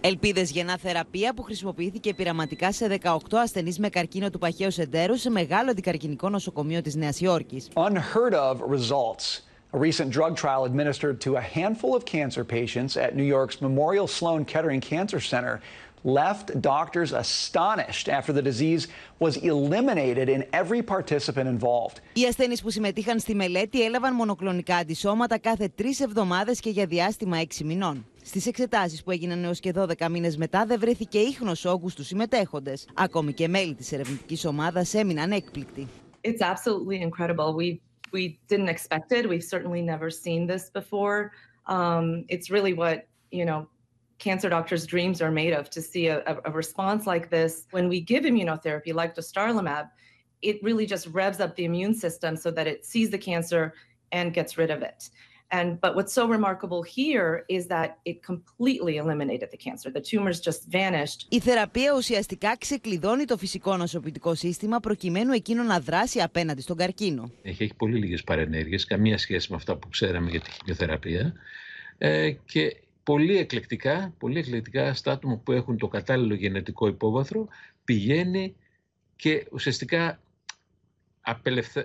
Ελπίδες γεννά θεραπεία που χρησιμοποιήθηκε πειραματικά σε 18 ασθενείς με καρκίνο του παχαίου εντέρου σε μεγάλο αντικαρκυνικό νοσοκομείο της Νέας Υόρκης. Unheard of results. A recent drug trial administered to a handful of cancer patients at New York's Memorial Sloan Kettering Cancer Center left doctors astonished after the disease was eliminated in every participant involved. Οι ασθενείς που συμμετείχαν στη μελέτη έλαβαν μονοκλονικά αντισώματα κάθε τρεις εβδομάδες και για διάστημα έξι μηνών. Στις εξετάσεις που έγιναν έως και 12 μήνες μετά δεν βρέθηκε ίχνος όγκου στους συμμετέχοντες. Ακόμη και μέλη της ερευνητικής ομάδας έμειναν έκπληκτοι. It's absolutely incredible. We we didn't expect it. We've certainly never seen this before. Um, it's really what you know cancer doctors' dreams are made of to see a, a, response like this. When we give immunotherapy, like dostarlimab, it really just revs up the immune system so that it sees the cancer and gets rid of it. And but what's so remarkable here is that it completely eliminated the cancer. The tumors just vanished. Η θεραπεία ουσιαστικά ξεκλειδώνει το φυσικό νοσοποιητικό σύστημα προκειμένου εκείνο να δράσει απέναντι στον καρκίνο. Έχει, έχει πολύ λίγες παρενέργειες, καμία σχέση με αυτά που ξέραμε για τη χημειοθεραπεία. Ε, και πολύ εκλεκτικά, πολύ εκλεκτικά στα άτομα που έχουν το κατάλληλο γενετικό υπόβαθρο πηγαίνει και ουσιαστικά απελευθε...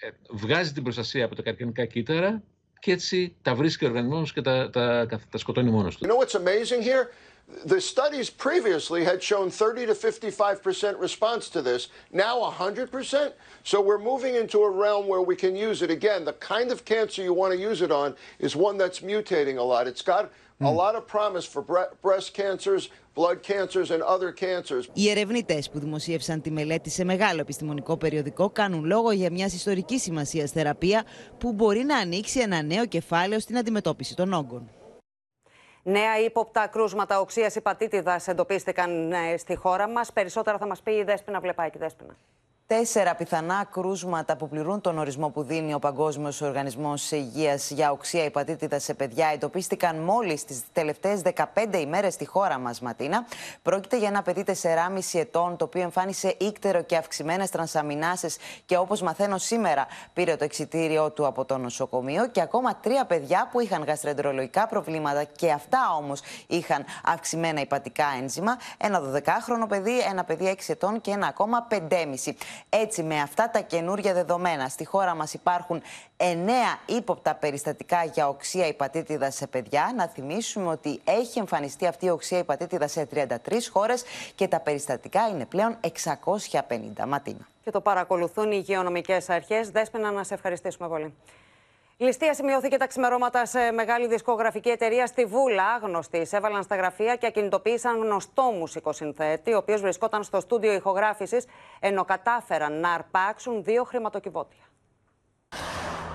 Ε, βγάζει την προστασία από τα καρκινικά κύτταρα και έτσι τα βρίσκει ο οργανισμός και τα, τα, τα σκοτώνει μόνος του. You know what's amazing here? The studies previously had shown 30 to 55% response to this, now 100%. So we're moving into a realm where we can use it. Again, the kind of cancer you want to use it on is one that's mutating a lot. It's got a lot of promise for breast cancers, blood cancers and other cancers. Οι ερευνητές που δημοσίευσαν τη μελέτη σε μεγάλο επιστημονικό περιοδικό κάνουν λόγο για μια ιστορική σημασία θεραπεία που μπορεί να ανοίξει ένα νέο κεφάλαιο στην αντιμετώπιση των όγκων. Νέα ύποπτα κρούσματα οξίας υπατήτηδας εντοπίστηκαν στη χώρα μας. Περισσότερα θα μας πει η Δέσπινα Βλεπάκη. Δέσπινα. Τέσσερα πιθανά κρούσματα που πληρούν τον ορισμό που δίνει ο Παγκόσμιος Οργανισμός Υγείας για οξία υπατήτητα σε παιδιά εντοπίστηκαν μόλις τις τελευταίες 15 ημέρες στη χώρα μας, Ματίνα. Πρόκειται για ένα παιδί 4,5 ετών, το οποίο εμφάνισε ύκτερο και αυξημένες τρανσαμινάσει και όπως μαθαίνω σήμερα πήρε το εξητήριό του από το νοσοκομείο. Και ακόμα τρία παιδιά που είχαν γαστρεντρολογικά προβλήματα και αυτά όμως είχαν αυξημένα υπατικά ένζημα. Ένα 12χρονο παιδί, ένα παιδί 6 ετών και ένα ακόμα 5,5. Έτσι, με αυτά τα καινούργια δεδομένα, στη χώρα μας υπάρχουν εννέα ύποπτα περιστατικά για οξία υπατήτηδα σε παιδιά. Να θυμίσουμε ότι έχει εμφανιστεί αυτή η οξία υπατήτηδα σε 33 χώρες και τα περιστατικά είναι πλέον 650. Ματίνα. Και το παρακολουθούν οι υγειονομικές αρχές. Δέσποινα, να σε ευχαριστήσουμε πολύ. Η ληστεία σημειώθηκε τα ξημερώματα σε μεγάλη δισκογραφική εταιρεία στη Βούλα. Άγνωστοι έβαλαν στα γραφεία και ακινητοποίησαν γνωστό μουσικοσυνθέτη, ο οποίος βρισκόταν στο στούντιο ηχογράφησης, ενώ κατάφεραν να αρπάξουν δύο χρηματοκιβώτια.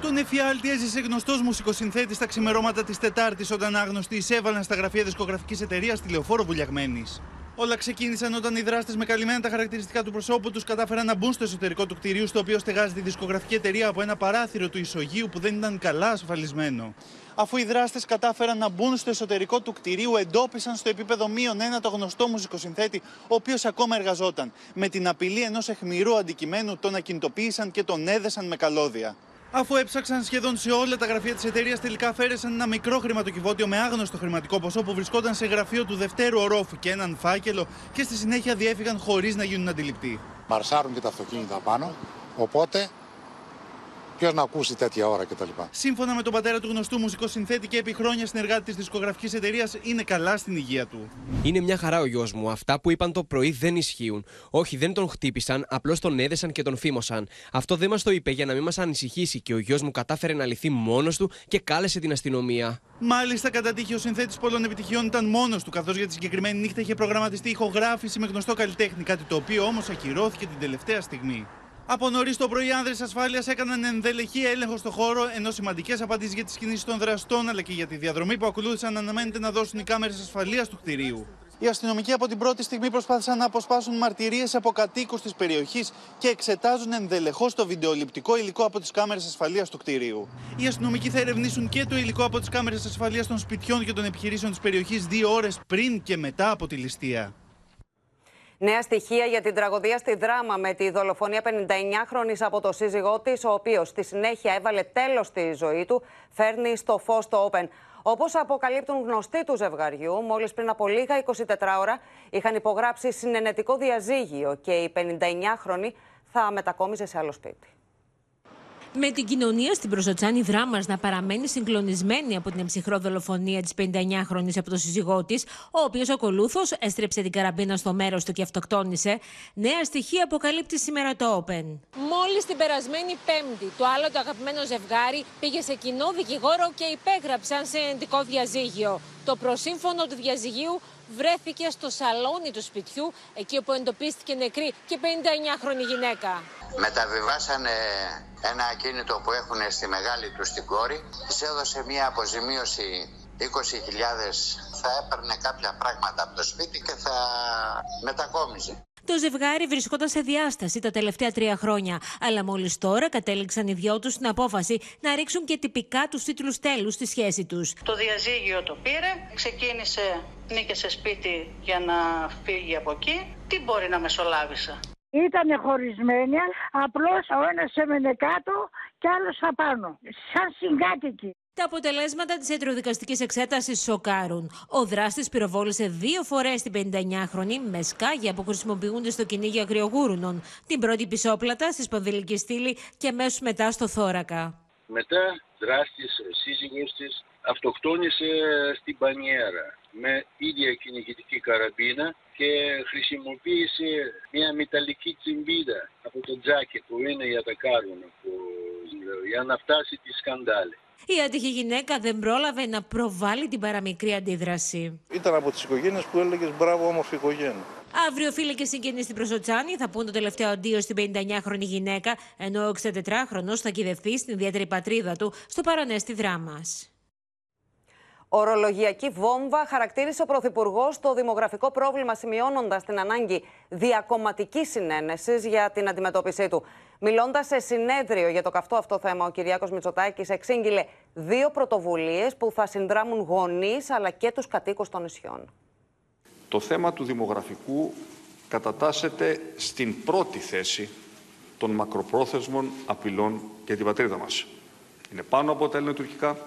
Τον εφιάλτη έζησε γνωστός μουσικοσυνθέτη στα ξημερώματα της Τετάρτης, όταν άγνωστοι εισέβαλαν στα γραφεία δισκογραφικής εταιρείας στη Λεωφόρο Βουλιαγμένης. Όλα ξεκίνησαν όταν οι δράστες με καλυμμένα τα χαρακτηριστικά του προσώπου τους κατάφεραν να μπουν στο εσωτερικό του κτηρίου, στο οποίο στεγάζει τη δισκογραφική εταιρεία από ένα παράθυρο του ισογείου που δεν ήταν καλά ασφαλισμένο. Αφού οι δράστες κατάφεραν να μπουν στο εσωτερικό του κτηρίου, εντόπισαν στο επίπεδο μείον ένα το γνωστό μουσικοσυνθέτη, ο οποίος ακόμα εργαζόταν. Με την απειλή ενός εχμηρού αντικειμένου τον ακινητοποίησαν και τον έδεσαν με καλώδια. Αφού έψαξαν σχεδόν σε όλα τα γραφεία της εταιρείας, τελικά αφαίρεσαν ένα μικρό χρηματοκιβώτιο με άγνωστο χρηματικό ποσό που βρισκόταν σε γραφείο του δευτέρου ορόφου και έναν φάκελο και στη συνέχεια διέφυγαν χωρίς να γίνουν αντιληπτοί. Μαρσάρουν και τα αυτοκίνητα πάνω. Οπότε Ποιος να ακούσει τέτοια ώρα κτλ. Σύμφωνα με τον πατέρα του γνωστού μουσικό συνθέτη και επί χρόνια συνεργάτη της δισκογραφικής εταιρείας, είναι καλά στην υγεία του. Είναι μια χαρά ο γιος μου. Αυτά που είπαν το πρωί δεν ισχύουν. Όχι, δεν τον χτύπησαν, απλώς τον έδεσαν και τον φήμωσαν. Αυτό δεν μας το είπε για να μην μας ανησυχήσει και ο γιος μου κατάφερε να λυθεί μόνος του και κάλεσε την αστυνομία. Μάλιστα, κατά τύχη, ο συνθέτης πολλών επιτυχιών ήταν μόνος του, καθώς για τη συγκεκριμένη νύχτα είχε προγραμματιστεί ηχογράφηση με γνωστό καλλιτέχνη, κάτι το οποίο όμως ακυρώθηκε την τελευταία στιγμή. Από νωρίς το πρωί, οι άνδρες ασφάλειας έκαναν ενδελεχή έλεγχο στο χώρο, ενώ σημαντικές απαντήσεις για τις κινήσεις των δραστών αλλά και για τη διαδρομή που ακολούθησαν αναμένεται να δώσουν οι κάμερες ασφαλείας του κτηρίου. Οι αστυνομικοί από την πρώτη στιγμή προσπάθησαν να αποσπάσουν μαρτυρίες από κατοίκους της περιοχής και εξετάζουν ενδελεχώς το βιντεοληπτικό υλικό από τις κάμερες ασφαλείας του κτηρίου. Οι αστυνομικοί θα ερευνήσουν και το υλικό από τις κάμερες ασφαλείας των σπιτιών και των επιχειρήσεων της περιοχής δύο ώρες πριν και μετά από τη ληστεία. Νέα στοιχεία για την τραγωδία στη δράμα με τη δολοφονία 59χρονη από το σύζυγό της, ο οποίος στη συνέχεια έβαλε τέλος στη ζωή του, φέρνει στο φως το Open. Όπως αποκαλύπτουν γνωστοί του ζευγαριού, μόλις πριν από λίγα 24 ώρα είχαν υπογράψει συνενετικό διαζύγιο και η 59χρονη θα μετακόμιζε σε άλλο σπίτι. Με την κοινωνία στην Προσοτσάνη δράμας να παραμένει συγκλονισμένη από την εμψυχρό δολοφονία της 59χρονη από τον σύζυγό της, ο οποίος ακολούθως έστρεψε την καραμπίνα στο μέρος του και αυτοκτόνησε, νέα στοιχεία αποκαλύπτει σήμερα το Open. Μόλις την περασμένη Πέμπτη, το άλλο το αγαπημένο ζευγάρι πήγε σε κοινό δικηγόρο και υπέγραψαν σε ενδικό διαζύγιο. Το προσύμφωνο του διαζυγίου βρέθηκε στο σαλόνι του σπιτιού, εκεί όπου εντοπίστηκε νεκρή και 59χρονη γυναίκα. Μεταβιβάσανε ένα ακίνητο που έχουν στη μεγάλη τους στην κόρη. Της έδωσε μια αποζημίωση 20.000 θα έπαιρνε κάποια πράγματα από το σπίτι και θα μετακόμιζε. Το ζευγάρι βρισκόταν σε διάσταση τα τελευταία τρία χρόνια, αλλά μόλις τώρα κατέληξαν οι δυο τους στην απόφαση να ρίξουν και τυπικά τους τίτλους τέλους στη σχέση τους. Το διαζύγιο το πήρε, ξεκίνησε, νίκησε σπίτι για να φύγει από εκεί. Τι μπορεί να μεσολάβησε; Ήταν χωρισμένοι, απλώς ο ένας έμενε κάτω και άλλος απάνω, σαν συγκάτοικοι. Τα αποτελέσματα της ιατροδικαστικής εξέτασης σοκάρουν. Ο δράστης πυροβόλησε δύο φορές την 59χρονη με σκάγια που χρησιμοποιούνται στο κυνήγι αγριογούρουνων. Την πρώτη πισόπλατα στη σπονδυλική στήλη και αμέσως μετά στο θώρακα. Μετά δράστης σύζυγο της αυτοκτόνησε στην Πανιέρα με ίδια κυνηγητική καραμπίνα και χρησιμοποίησε μια μεταλλική τσιμπίδα από το τζάκι που είναι για τα κάρβουνα που, για να φτάσει τη σκανδάλη. Η άτυχη γυναίκα δεν πρόλαβε να προβάλλει την παραμικρή αντίδραση. Ήταν από τις οικογένειες που έλεγες μπράβο, όμορφη οικογένεια. Αύριο φίλοι και συγγενείς στην Προσοτσάνη θα πούν το τελευταίο αντίο στην 59χρονη γυναίκα, ενώ ο 64χρονο θα κυδευτεί στην ιδιαίτερη πατρίδα του στο παρονέστη δράμα. Ορολογιακή βόμβα χαρακτήρισε ο Πρωθυπουργός το δημογραφικό πρόβλημα, σημειώνοντας την ανάγκη διακομματικής συνένεσης για την αντιμετώπιση του. Μιλώντας σε συνέδριο για το καυτό αυτό θέμα, ο Κυριάκος Μητσοτάκης εξήγηλε δύο πρωτοβουλίες που θα συνδράμουν γονείς αλλά και τους κατοίκους των νησιών. Το θέμα του δημογραφικού κατατάσσεται στην πρώτη θέση των μακροπρόθεσμων απειλών για την πατρίδα μας. Είναι πάνω από τα ελληνοτουρκικά,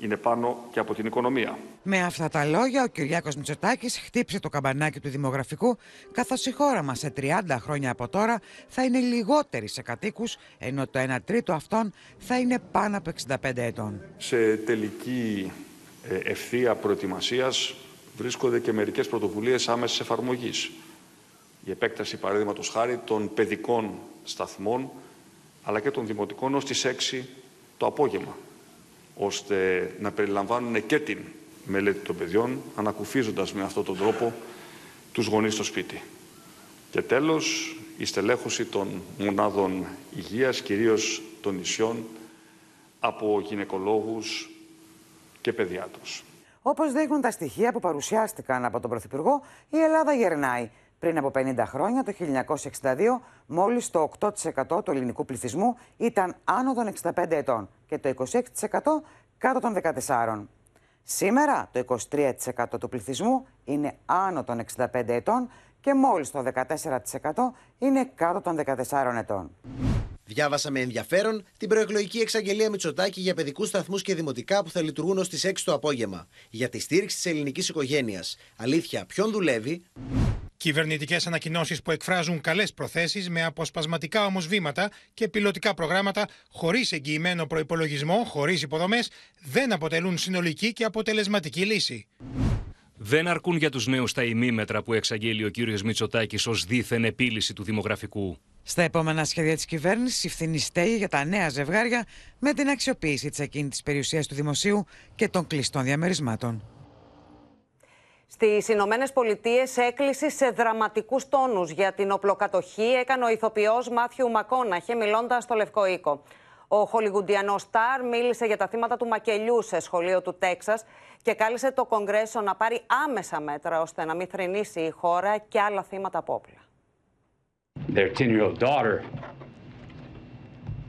είναι πάνω και από την οικονομία. Με αυτά τα λόγια, ο Κυριάκος Μητσοτάκης χτύπησε το καμπανάκι του δημογραφικού, καθώς η χώρα μας σε 30 χρόνια από τώρα θα είναι λιγότερη σε κατοίκους, ενώ το 1 τρίτο αυτών θα είναι πάνω από 65 ετών. Σε τελική ε, ευθεία προετοιμασίας βρίσκονται και μερικές πρωτοβουλίες άμεσης εφαρμογής. Η επέκταση, παραδείγματος χάρη, των παιδικών σταθμών, αλλά και των δημοτικών ως τις 6 το απόγευμα ώστε να περιλαμβάνουν και την μελέτη των παιδιών, ανακουφίζοντας με αυτόν τον τρόπο τους γονείς στο σπίτι. Και τέλος, η στελέχωση των μονάδων υγείας, κυρίως των νησιών, από γυναικολόγους και παιδιάτρους. Όπως δείχνουν τα στοιχεία που παρουσιάστηκαν από τον Πρωθυπουργό, η Ελλάδα γερνάει. Πριν από 50 χρόνια, το 1962, μόλις το 8% του ελληνικού πληθυσμού ήταν άνω των 65 ετών και το 26% κάτω των 14. Σήμερα, το 23% του πληθυσμού είναι άνω των 65 ετών και μόλις το 14% είναι κάτω των 14 ετών. Διάβασα με ενδιαφέρον την προεκλογική εξαγγελία Μητσοτάκη για παιδικούς σταθμούς και δημοτικά που θα λειτουργούν ως τις 6 το απόγευμα. Για τη στήριξη της ελληνικής οικογένειας. Αλήθεια, ποιον δουλεύει; Κυβερνητικές ανακοινώσεις που εκφράζουν καλές προθέσεις με αποσπασματικά όμως βήματα και πιλωτικά προγράμματα χωρίς εγγυημένο προπολογισμό, χωρίς υποδομές, δεν αποτελούν συνολική και αποτελεσματική λύση. Δεν αρκούν για τους νέους τα ημίμετρα που εξαγγέλει ο κ. Μητσοτάκης ως δίθεν επίλυση του δημογραφικού. Στα επόμενα σχέδια της κυβέρνησης, η ευθύνη στέγη για τα νέα ζευγάρια με την αξιοποίηση της ακίνητη περιουσίας του δημοσίου και των κλειστών διαμερισμάτων. Στις Ηνωμένες Πολιτείες, έκκληση σε δραματικούς τόνους για την οπλοκατοχή έκανε ο ηθοποιός Μάθιου Μακόναχε, μιλώντας στο Λευκό Οίκο. Ο Χολιγουντιανός Σταρ μίλησε για τα θύματα του μακελιού σε σχολείο του Τέξας και κάλεσε το Κογκρέσο να πάρει άμεσα μέτρα ώστε να μην θρυνήσει η χώρα και άλλα θύματα από όπλα. Their 10-year-old daughter,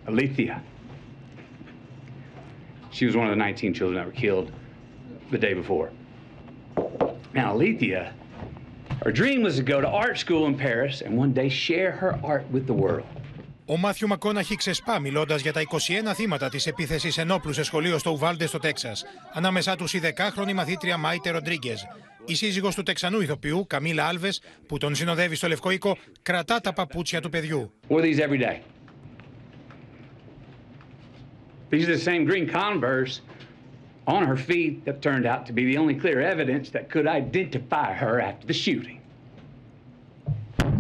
Alethea, she was one of the 19 children that were killed the day before. Now, Alethea, her dream was to go to art school in Paris and one day share her art with the world. Ο Μάθιου Μακόναχη ξεσπά μιλώντας για τα 21 θύματα της επίθεσης ενόπλου σε σχολείο στο Ουβάλντε στο Τέξας. Ανάμεσά τους η 10χρονη μαθήτρια Μάιτε Ροντρίγκες. Η σύζυγος του Τεξανού ηθοποιού, Καμίλα Άλβες, που τον συνοδεύει στο Λευκό Οίκο, κρατά τα παπούτσια του παιδιού. These are the same green Converse on her feet that turned out to be the only clear evidence that could identify her after the shooting.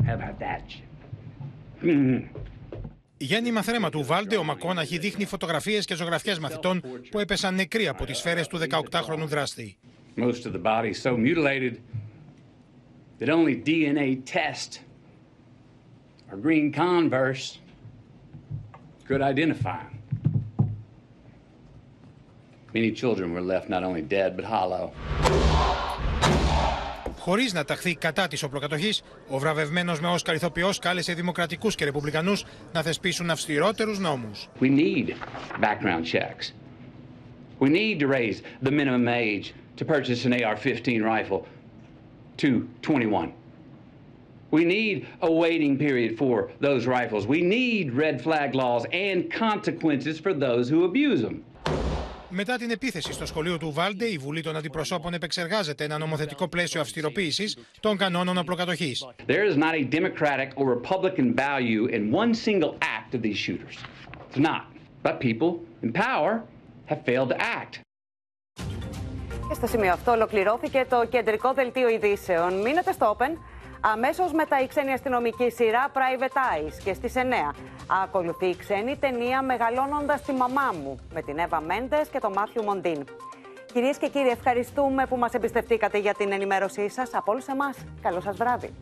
How about that? Mm. Γέννημα θρέμα του Βάλντε, ο Μακόναχη δείχνει φωτογραφίες και ζωγραφιές μαθητών που έπεσαν νεκροί από τις σφαίρες του 18χρονου δράστη. Most of the body so mutilated that only DNA test or green Converse could identify him. Many children were left not only dead but hollow. Χωρί να ταχθεί κατά τη οπλοκατοχή, ο βραβευμένο με Όσκαρ ηθοποιό κάλεσε δημοκρατικού και ρεπουμπλικανού να θεσπίσουν αυστηρότερου νόμου. We need background checks. We need to raise the minimum age to purchase an AR 15 rifle to 21. We need a waiting period for those rifles. We need red flag laws and consequences for those who abuse them. Μετά την επίθεση στο σχολείο του Βάλντε, η Βουλή των Αντιπροσώπων επεξεργάζεται ένα νομοθετικό πλαίσιο αυστηροποίησης των κανόνων απλοκατοχή. There is not a Democratic or Republican value in one single act of these shooters. It's not. But people in power have failed to act. Και στο σημείο αυτό ολοκληρώθηκε το κεντρικό δελτίο ειδήσεων. Μείνετε στο Open. Αμέσως μετά η ξένη αστυνομική σειρά Private Eyes και στις 9 ακολουθεί η ξένη ταινία Μεγαλώνοντας τη μαμά μου με την Εύα Μέντες και τον Μάθιου Μοντίν. Κυρίες και κύριοι, ευχαριστούμε που μας εμπιστευτήκατε για την ενημέρωσή σας. Από όλους εμάς, καλό σας βράδυ.